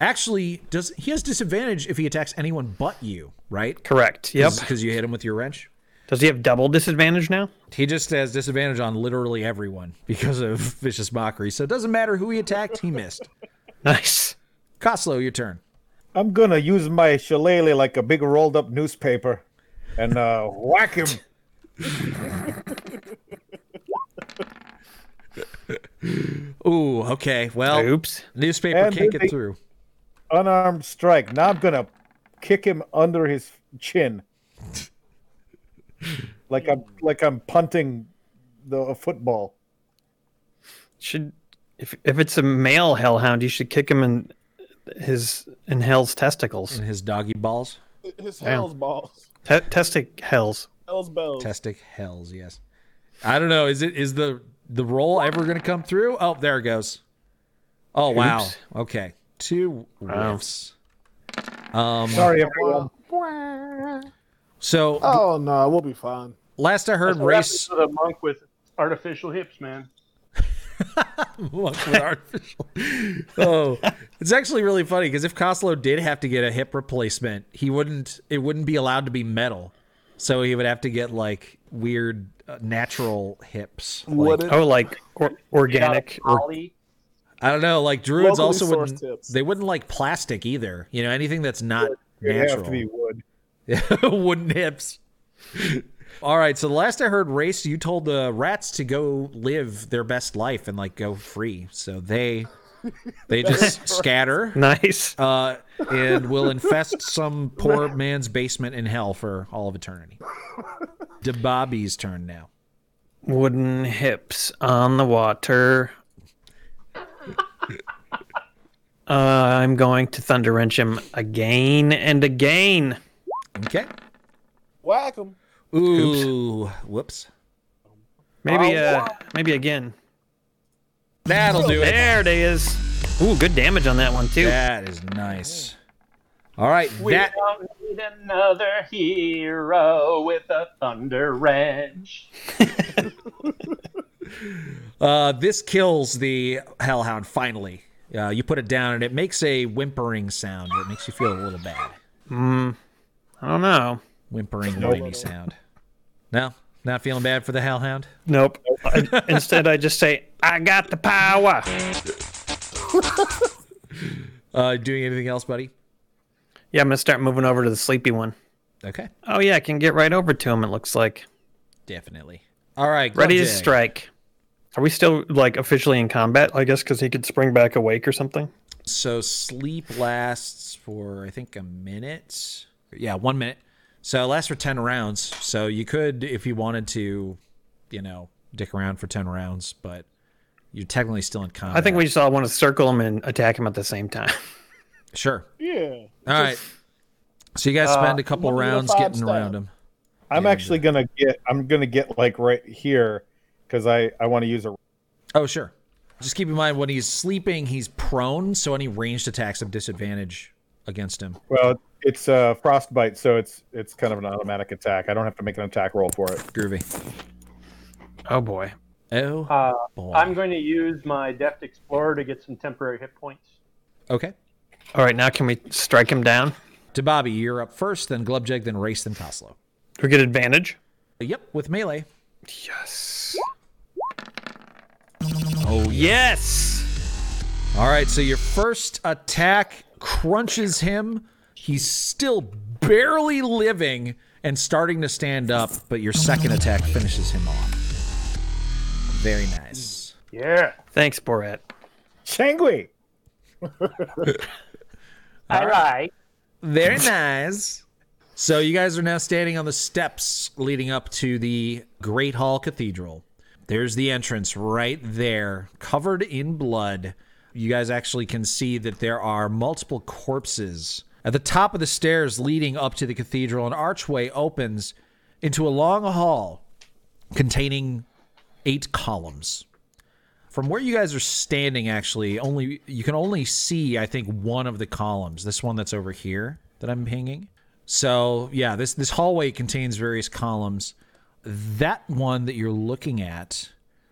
Actually, does he has disadvantage if he attacks anyone but you, right? Correct. Yep. Because you hit him with your wrench. Does he have double disadvantage now? He just has disadvantage on literally everyone because of vicious mockery. So it doesn't matter who he attacked, he missed. Nice. Coslow, your turn. I'm gonna use my shillelagh like a big rolled up newspaper, and uh, whack him. Ooh, okay. Well, Oops. newspaper And can't get through. Unarmed strike. Now I'm gonna kick him under his chin, like I'm like I'm punting the a football. Should if if it's a male hellhound, you should kick him in his in hell's testicles. In his doggy balls. His hell's balls. Te- testic hells. Hell's bells. Testic hells, yes. I don't know. Is it is the the roll ever going to come through? Oh, there it goes. Oh wow. Okay, two Wow. Um. Sorry, everyone. So Oh no, we'll be fine. last I heard, race to the monk with artificial hips, man. monk with artificial. Oh, it's actually really funny because if Coslow did have to get a hip replacement, he wouldn't. It wouldn't be allowed to be metal, so he would have to get like weird natural hips. Would Like, it? Oh, like or, organic. Or, I don't know. Like druids Locally also wouldn't. tips. They wouldn't like plastic either. You know, anything that's not It have natural. to be wood. Wooden hips. All right. So the last I heard, race, you told the rats to go live their best life and like go free. So they they just scatter nice. uh, and will infest some poor man's basement in hell for all of eternity. DeBobby's turn now. Wooden hips on the water. Uh, I'm going to thunder wrench him again and again. Okay. Whack him. Ooh. Whoops. Maybe Oh, uh, maybe again. That'll do it. There it is. Ooh, good damage on that one too. That is nice. All right. We That don't need another hero with a thunder wrench. Uh, this kills the hellhound finally. Uh, you put it down and it makes a whimpering sound. It makes you feel a little bad. Hmm. I don't know. Whimpering, whiny sound. No, not feeling bad for the hellhound. Nope. I, instead, I just say, "I got the power." Uh, doing anything else, buddy? Yeah, I'm gonna start moving over to the sleepy one. Okay, Oh yeah, I can get right over to him. It looks like definitely. All right, ready to strike. Are we still like officially in combat? I guess because he could spring back awake or something. So sleep lasts for I think a minute. Yeah, one minute. So it lasts for ten rounds. So you could, if you wanted to, you know, dick around for ten rounds, but you're technically still in combat. I think we just all want to circle him and attack him at the same time. sure. Yeah. All right. So you guys uh, spend a couple one rounds getting stab. around him. I'm actually uh, gonna get. I'm gonna get like right here because I I want to use a. Oh, sure. Just keep in mind when he's sleeping, he's prone, so any ranged attacks have disadvantage against him. Well, it's a frostbite, so it's it's kind of an automatic attack. I don't have to make an attack roll for it. Groovy. oh boy. Oh, Uh, boy. I'm going to use my Deft Explorer to get some temporary hit points. okay. All right, now can we strike him down? To Bobby, you're up first, then Glubjag, then Race, then Coslow. We get advantage. Yep, with melee. Yes. Oh yes. All right, so your first attack crunches him. He's still barely living and starting to stand up, but your second attack finishes him off. Very nice. Yeah. Thanks, Borat. Shangui. All right. Very nice. So you guys are now standing on the steps leading up to the Great Hall Cathedral. There's the entrance right there, covered in blood. You guys actually can see that there are multiple corpses. At the top of the stairs leading up to the cathedral, an archway opens into a long hall containing eight columns. From where you guys are standing, actually, only you can only see, I think, one of the columns. This one that's over here that I'm pinging. So yeah, this this hallway contains various columns. That one that you're looking at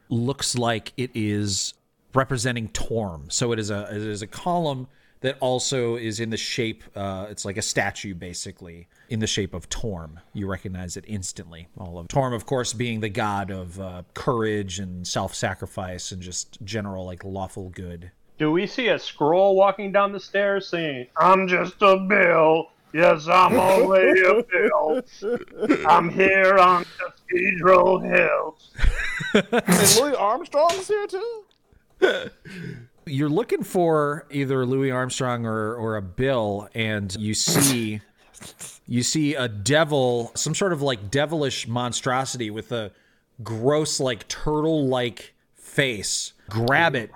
looks like it is representing Torm. So it is a it is a column that also is in the shape. Uh, it's like a statue, basically, in the shape of Torm. You recognize it instantly. All of Torm, of course, being the god of uh, courage and self-sacrifice and just general like lawful good. Do we see a scroll walking down the stairs saying, I'm just a bill. Yes, I'm only a bill. I'm here on Cathedral Hill. And Louis Armstrong's here too. you're looking for either Louis Armstrong or or a Bill, and you see you see a devil, some sort of like devilish monstrosity with a gross like turtle like face. Grab it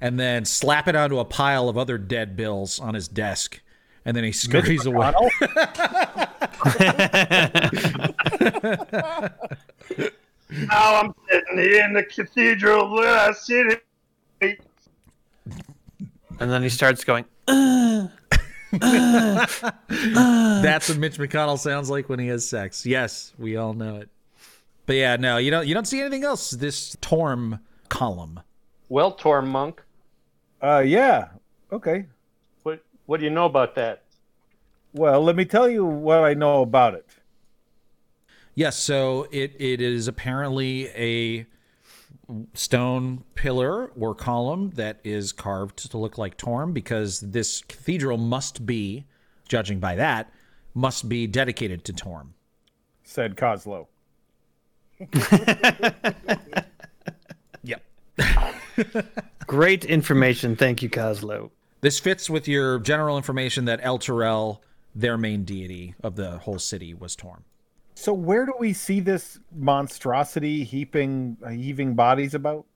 and then slap it onto a pile of other dead bills on his desk. And then he scurries away. Now I'm sitting here in the cathedral where I sit. And then he starts going. Uh, uh, uh. That's what Mitch McConnell sounds like when he has sex. Yes, we all know it. But yeah, no, you don't you don't see anything else. This Torm column. Well, Torm Monk, Uh, yeah. Okay. what, what do you know about that? Well, let me tell you what I know about it. Yes, so it, it is apparently a stone pillar or column that is carved to look like Torm because this cathedral must be, judging by that, must be dedicated to Torm. Said Coslow. Yep. Great information. Thank you, Coslow. This fits with your general information that Elturel, their main deity of the whole city, was Torm. So where do we see this monstrosity heaping, heaving bodies about?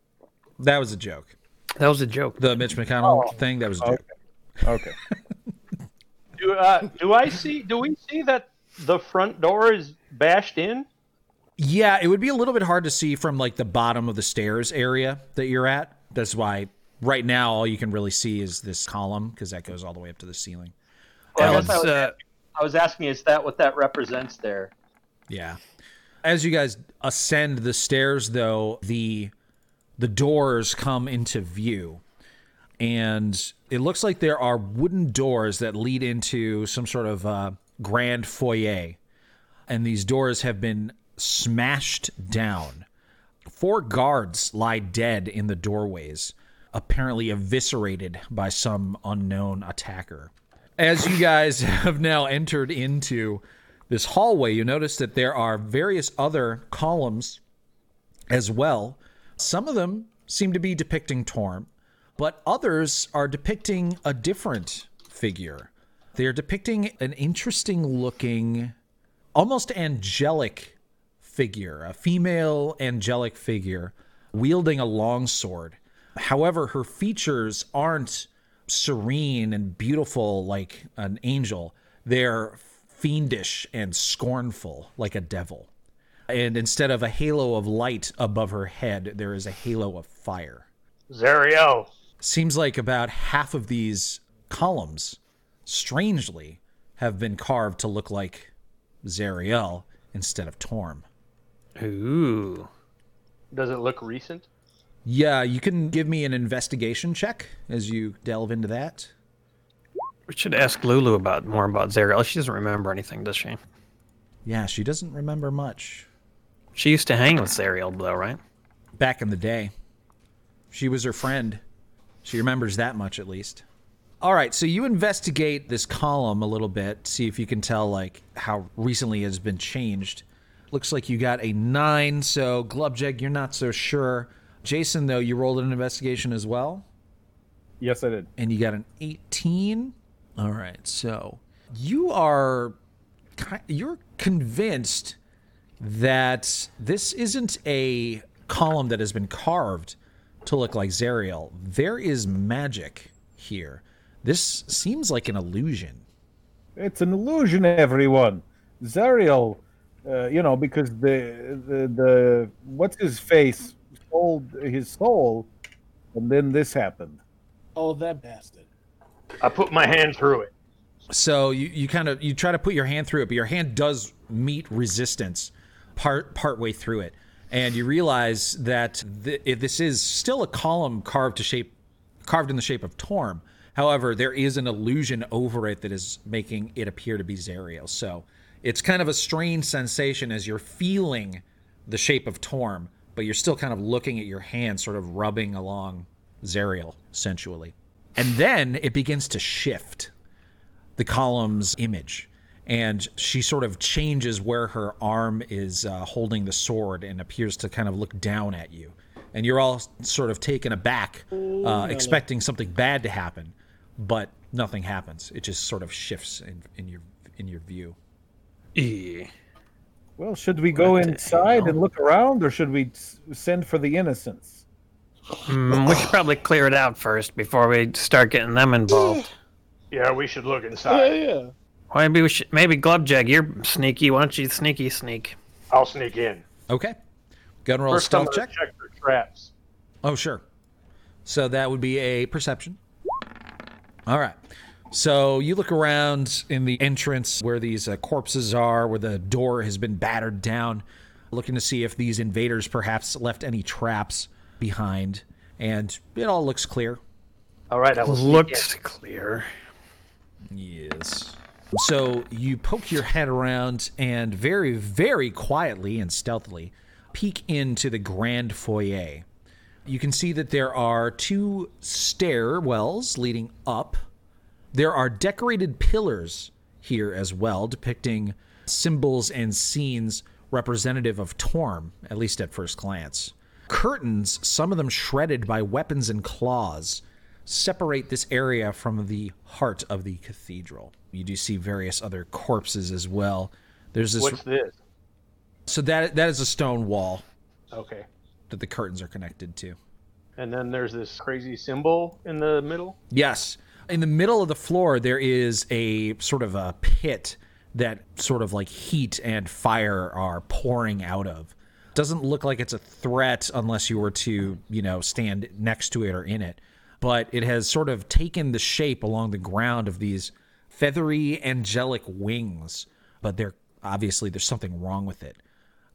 That was a joke. That was a joke. The Mitch McConnell thing, that was a joke. Okay. Do, uh, do I see, do we see that the front door is bashed in? Yeah, it would be a little bit hard to see from like the bottom of the stairs area that you're at. That's why right now all you can really see is this column because that goes all the way up to the ceiling. Well, I I was, uh, I was asking, is that what that represents there? Yeah. As you guys ascend the stairs though, the the doors come into view. And it looks like there are wooden doors that lead into some sort of uh, grand foyer. And these doors have been smashed down. Four guards lie dead in the doorways, apparently eviscerated by some unknown attacker. As you guys have now entered into this hallway, you notice that there are various other columns as well. Some of them seem to be depicting Torm, but others are depicting a different figure. They are depicting an interesting looking, almost angelic figure, a female angelic figure wielding a longsword. However, her features aren't serene and beautiful like an angel. They're fiendish and scornful like a devil. And instead of a halo of light above her head, there is a halo of fire. Zariel. Seems like about half of these columns, strangely, have been carved to look like Zariel instead of Torm. Ooh. Does it look recent? Yeah, you can give me an investigation check as you delve into that. We should ask Lulu about more about Zariel. Oh, she doesn't remember anything, does she? Yeah, she doesn't remember much. She used to hang with Zariel, though, right? Back in the day, she was her friend. She remembers that much at least. All right, so you investigate this column a little bit, see if you can tell like how recently it has been changed. Looks like you got a nine, so Glubjag, you're not so sure. Jason, though, you rolled an investigation as well, Yes, I did. and you got an 18. All right, so you are you're convinced that this isn't a column that has been carved to look like Zariel. There is magic here. This seems like an illusion. It's an illusion, everyone. Zariel, uh, you know, because the, the the what's his face sold his soul, and then this happened. Oh, that bastard. I put my hand through it. So you, you kind of you try to put your hand through it, but your hand does meet resistance part part way through it, and you realize that th- if this is still a column carved to shape carved in the shape of Torm. However, there is an illusion over it that is making it appear to be Zariel. So it's kind of a strange sensation as you're feeling the shape of Torm, but you're still kind of looking at your hand, sort of rubbing along Zariel sensually. And then it begins to shift the column's image. And she sort of changes where her arm is uh, holding the sword and appears to kind of look down at you. And you're all sort of taken aback, uh, expecting something bad to happen, but nothing happens. It just sort of shifts in, in your in your view. E. Well, should we go inside hell? and look around, or should we send for the innocents? Mm, we should probably clear it out first before we start getting them involved. Yeah, we should look inside. yeah. Why maybe we should maybe Glubjag, you're sneaky. Why don't you sneaky sneak? I'll sneak in. Okay. Gun roll First, I'm stealth gonna check. check for traps. Oh, sure. So that would be a perception. All right. So you look around in the entrance where these uh, corpses are, where the door has been battered down, looking to see if these invaders perhaps left any traps behind. And it all looks clear. All right, I will sneak Looks clear. Yes. So you poke your head around and very, very quietly and stealthily peek into the grand foyer. You can see that there are two stairwells leading up. There are decorated pillars here as well, depicting symbols and scenes representative of Torm, at least at first glance. Curtains, some of them shredded by weapons and claws, separate this area from the heart of the cathedral. You do see various other corpses as well. There's this What's this? so that that is a stone wall Okay. that the curtains are connected to. And then there's this crazy symbol in the middle. Yes. In the middle of the floor, there is a sort of a pit that sort of like heat and fire are pouring out of. Doesn't look like it's a threat unless you were to, you know, stand next to it or in it. But it has sort of taken the shape along the ground of these feathery angelic wings. But they're obviously there's something wrong with it.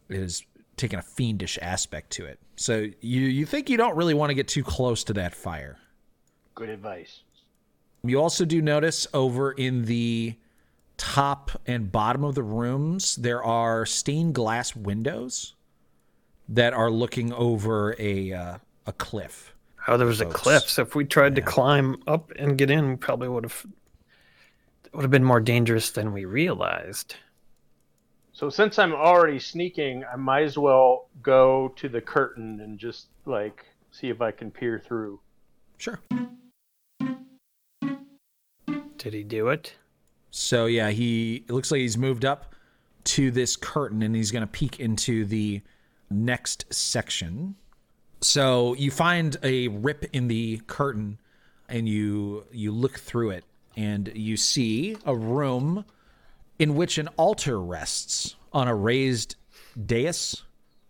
It has taken a fiendish aspect to it. So you you think you don't really want to get too close to that fire. Good advice. You also do notice over in the top and bottom of the rooms, there are stained glass windows that are looking over a uh, a cliff. Oh, there was a cliff. So if we tried to climb up and get in, we probably would have. Would have been more dangerous than we realized. So since I'm already sneaking, I might as well go to the curtain and just like see if I can peer through. Sure. Did he do it? So yeah, he it looks like he's moved up to this curtain and he's going to peek into the next section. So you find a rip in the curtain and you you look through it and you see a room in which an altar rests on a raised dais.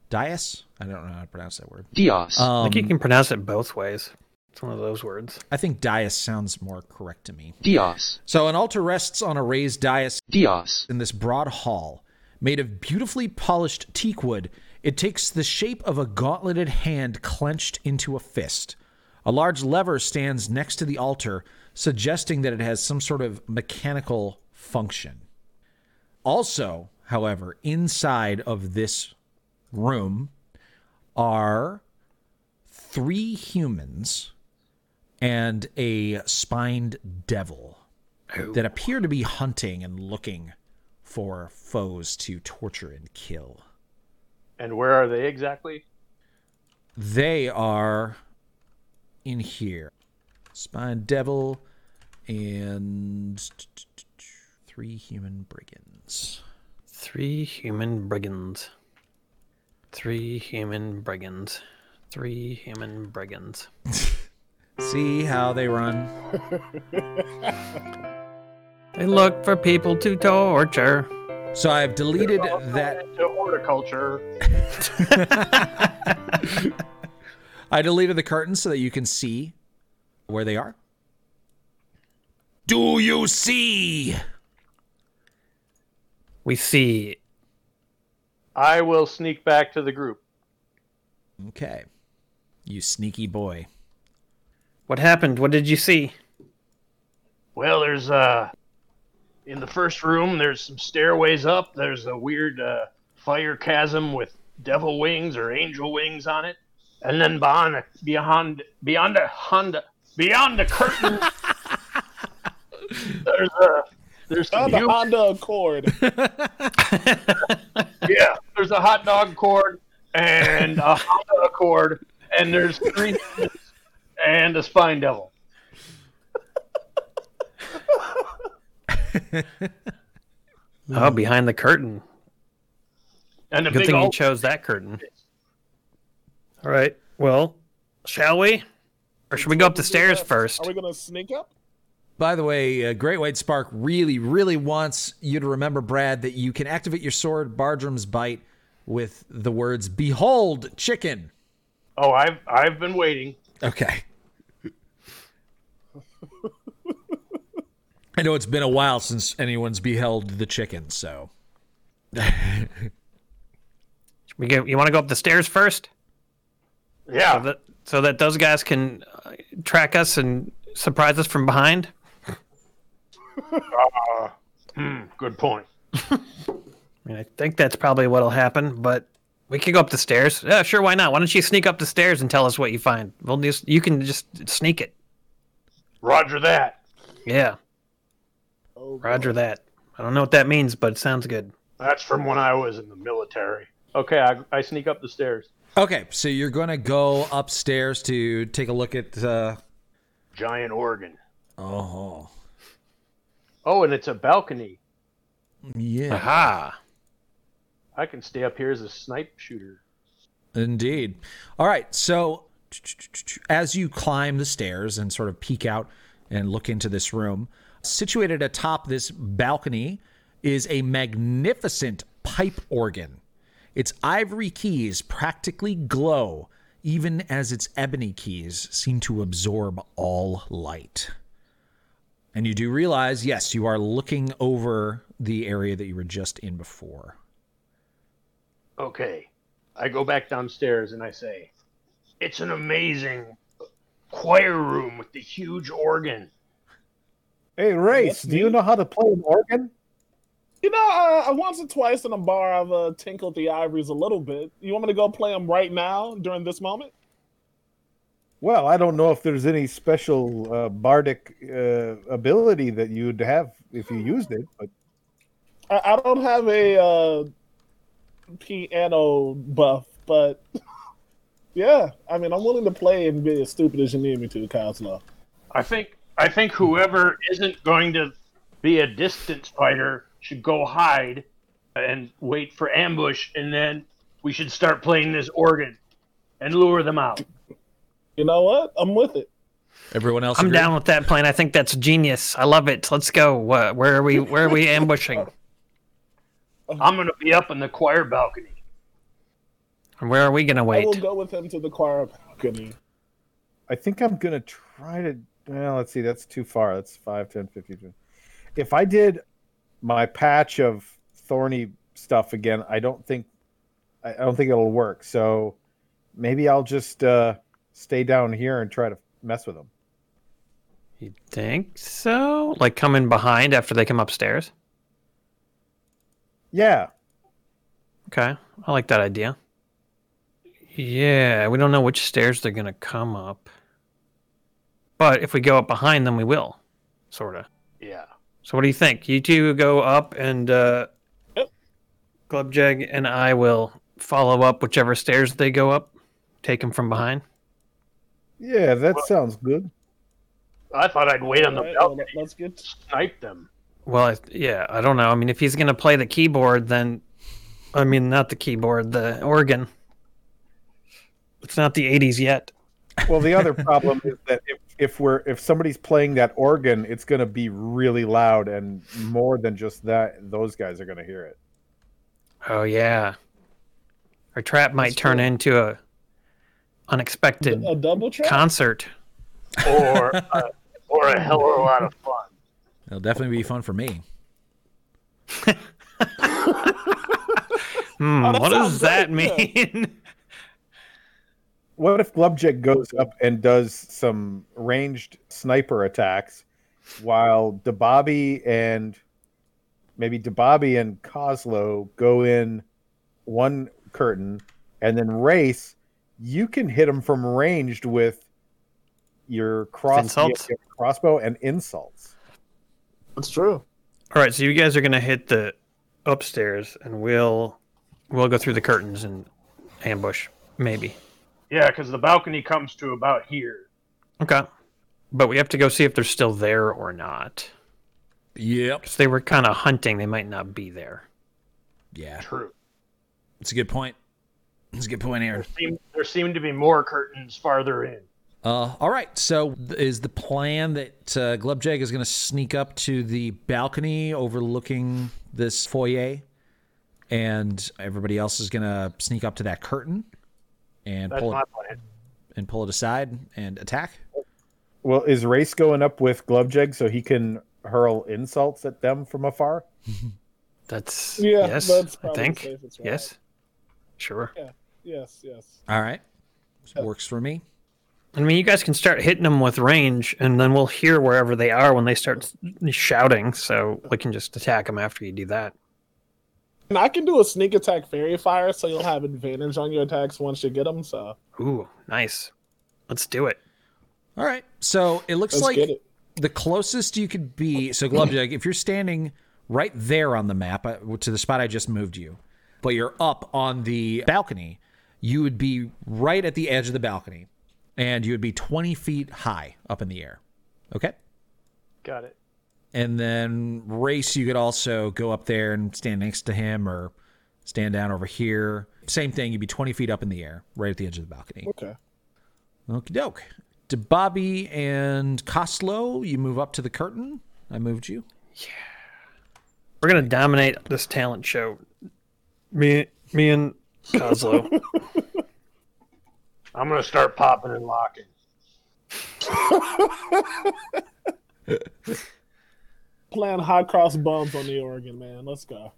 Dais? I don't know how to pronounce that word. Dios. I think you Um, can pronounce it both ways. It's one of those words. I think dais sounds more correct to me. Dios. So an altar rests on a raised dais Dios. in this broad hall. Made of beautifully polished teak wood, it takes the shape of a gauntleted hand clenched into a fist. A large lever stands next to the altar, suggesting that it has some sort of mechanical function. Also, however, inside of this room are three humans and a spined devil that appear to be hunting and looking for foes to torture and kill. And where are they exactly? They are in here. Spine Devil and three human brigands. Three human brigands. Three human brigands. Three human brigands. See how they run? They look for people to torture. So I've deleted that. To horticulture. I deleted the curtains so that you can see where they are. Do you see? We see I will sneak back to the group. Okay. You sneaky boy. what happened. What did you see? Well, there's uh in the first room there's some stairways up. There's a weird uh, fire chasm with devil wings or angel wings on it. And then beyond beyond beyond a Honda beyond the curtain there's a there's some the hum- Honda Accord. yeah, there's a hot dog cord and a Honda Accord and there's three and a spine devil. Oh, behind the curtain. And a Good big thing you chose that curtain. All right. Well, shall we? Or should we go up the stairs first? Are we gonna sneak up? By the way, uh, Great White Spark really, really wants you to remember, Brad, that you can activate your sword, Bardrum's Bite, with the words "Behold, chicken." Oh, I've I've been waiting. Okay. I know it's been a while since anyone's beheld the chicken, so We go, you want to go up the stairs first? Yeah. So that, so that those guys can uh, track us and surprise us from behind? Hmm, good point. I mean, I think that's probably what'll happen, but we could go up the stairs. Yeah, sure, why not? Why don't you sneak up the stairs and tell us what you find? We'll just, you can just sneak it. Roger that. Yeah, Oh, roger that. I don't know what that means, but it sounds good. That's from when I was in the military. Okay, I, I sneak up the stairs. okay. So you're gonna go upstairs to take a look at. Uh, Giant organ. oh, Oh, and it's a balcony. yeah, Aha! I can stay up here as a snipe shooter. indeed. All right. So as you climb the stairs and sort of peek out and look into this room, situated atop this balcony is a magnificent pipe organ. Its ivory keys practically glow, even as its ebony keys seem to absorb all light. And you do realize, yes, you are looking over the area that you were just in before. Okay. I go back downstairs and I say, It's an amazing choir room with the huge organ. Hey, Race, do you know how to play an organ? You know, uh, I once or twice in a bar I've uh, tinkled the ivories a little bit. You want me to go play them right now during this moment? Well, I don't know if there's any special uh, bardic uh, ability that you'd have if you used it, but I, I don't have a uh, piano buff, but yeah, I mean, I'm willing to play and be as stupid as you need me to, Coslow. I think I think whoever isn't going to be a distance fighter should go hide and wait for ambush, and then we should start playing this organ and lure them out. You know what? I'm with it. Everyone else I'm agree? down with that plan. I think that's genius. I love it. Let's go. What, where are we? Where are we ambushing? I'm gonna be up in the choir balcony. And where are we gonna wait? I will go with him to the choir balcony. I think I'm going to try to. Well, let's see. That's too far. That's 5, 10, 15. 20. If I did my patch of thorny stuff again, I don't think I I don't think it'll work. So maybe I'll just uh, stay down here and try to mess with them. You think so? Like coming behind after they come upstairs? Yeah, Okay, I like that idea. Yeah, we don't know which stairs they're gonna come up, but if we go up behind them, we will, sorta. Yeah. So what do you think? You two go up, and uh, Yep. Glubjag and I will follow up whichever stairs they go up. Take them from behind. yeah, that sounds good. I thought I'd wait on the Alright, well, balcony let- let's get. to snipe them. Well, I, yeah, I don't know. I mean, if he's gonna play the keyboard, then I mean, not the keyboard, the organ. It's not the '80s yet. Well, the other problem is that if, if we're if somebody's playing that organ, it's going to be really loud, and more than just that, those guys are going to hear it. Oh yeah. Our trap might That's turn true. into a unexpected A double trap? concert. Or a, or a hell of a lot of fun. It'll definitely be fun for me. Hmm, Oh, what does that great, mean? What if Glubjag goes up and does some ranged sniper attacks, while Dababi and maybe Dababi and Kozlo go in one curtain, and then race? You can hit them from ranged with your cross insults? your crossbow and insults. That's true. All right, so you guys are gonna hit the upstairs, and we'll we'll go through the curtains and ambush, maybe. Yeah, because the balcony comes to about here. Okay, but we have to go see if they're still there or not. Yep. Because they were kind of hunting, they might not be there. Yeah. True. It's a good point. It's a good point, Aaron. There seem, there seem to be more curtains farther in. Uh, all right. So, is the plan that uh, Glubjag is going to sneak up to the balcony overlooking this foyer, and everybody else is going to sneak up to that curtain and That's pull it and pull it aside and attack? Well, is Race going up with Glubjag so he can hurl insults at them from afar? That's Yeah, yes, that's I think the safest route. yes, sure. Yes, yes. All right. Works for me. I mean, you guys can start hitting them with range, and then we'll hear wherever they are when they start shouting. So we can just attack them after you do that. And I can do a sneak attack faerie fire, so you'll have advantage on your attacks once you get them. So Ooh, nice. Let's do it. All right. So it looks let's like it. the closest you could be. So, Glubjag, if you're standing right there on the map uh, to the spot I just moved you, but you're up on the balcony, you would be right at the edge of the balcony, and you would be 20 feet high up in the air. Okay. Got it. And then race, you could also go up there and stand next to him, or stand down over here. Same thing. You'd be 20 feet up in the air, right at the edge of the balcony. Okay. Okie doke. To Bobby and Koslow, you move up to the curtain. I moved you. Yeah. We're gonna dominate this talent show. Me, me and Kozlo. I'm gonna start popping and locking. Playing high cross bums on the Oregon, man. Let's go.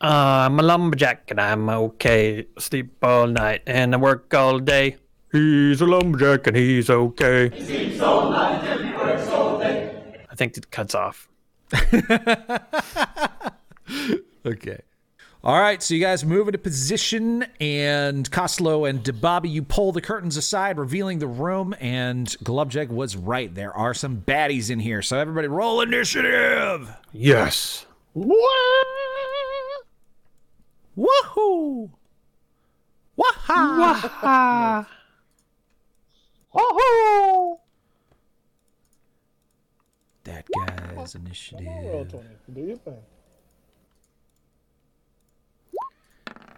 Uh, I'm a lumberjack and I'm okay. Sleep all night and I work all day. He's a lumberjack and he's okay. I think it cuts off. Okay. All right, so you guys move into position, and Koslow and Debabi, you pull the curtains aside, revealing the room. And Glubjag was right. There are some baddies in here. So everybody, roll initiative. Yes. Woohoo! Waha! Waha! Woohoo! That guy's initiative. Do your thing.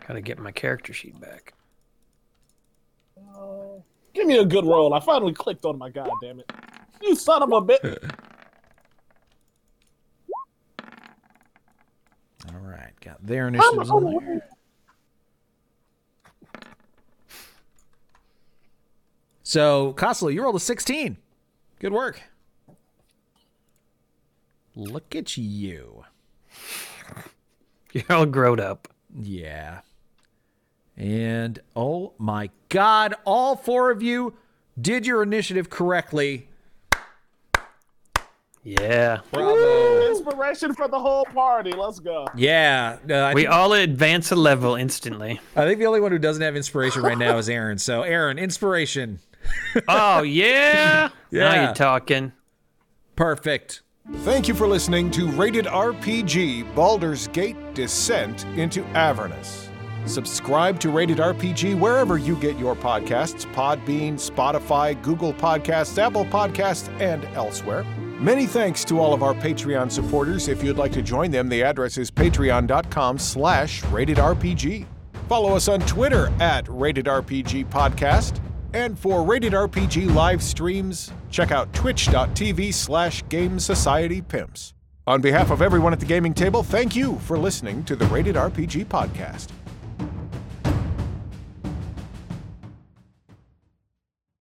Gotta get my character sheet back. Uh, give me a good roll. I finally clicked on my god damn it. You son of a bitch. All right, got their initiatives on there. So, Koslow, you rolled a 16. Good work. Look at you. You're all grown up. Yeah. And oh my god, all four of you did your initiative correctly. Yeah. Bravo. Inspiration for the whole party. Let's go. Yeah. uh, We think, all advance a level instantly. I think the only one who doesn't have inspiration right now is Aaron. So, Aaron, inspiration. Oh yeah. Now Yeah. you're talking. Perfect. Thank you for listening to Rated RPG Baldur's Gate Descent into Avernus. Subscribe to Rated RPG wherever you get your podcasts Podbean, Spotify, Google Podcasts, Apple Podcasts, and elsewhere. Many thanks to all of our Patreon supporters. If you'd like to join them, the address is patreon.com slash ratedrpg. Follow us on Twitter at Rated RPG Podcast. And for Rated RPG live streams, check out twitch.tv slash Game Pimps. On behalf of everyone at the gaming table, thank you for listening to the Rated RPG Podcast.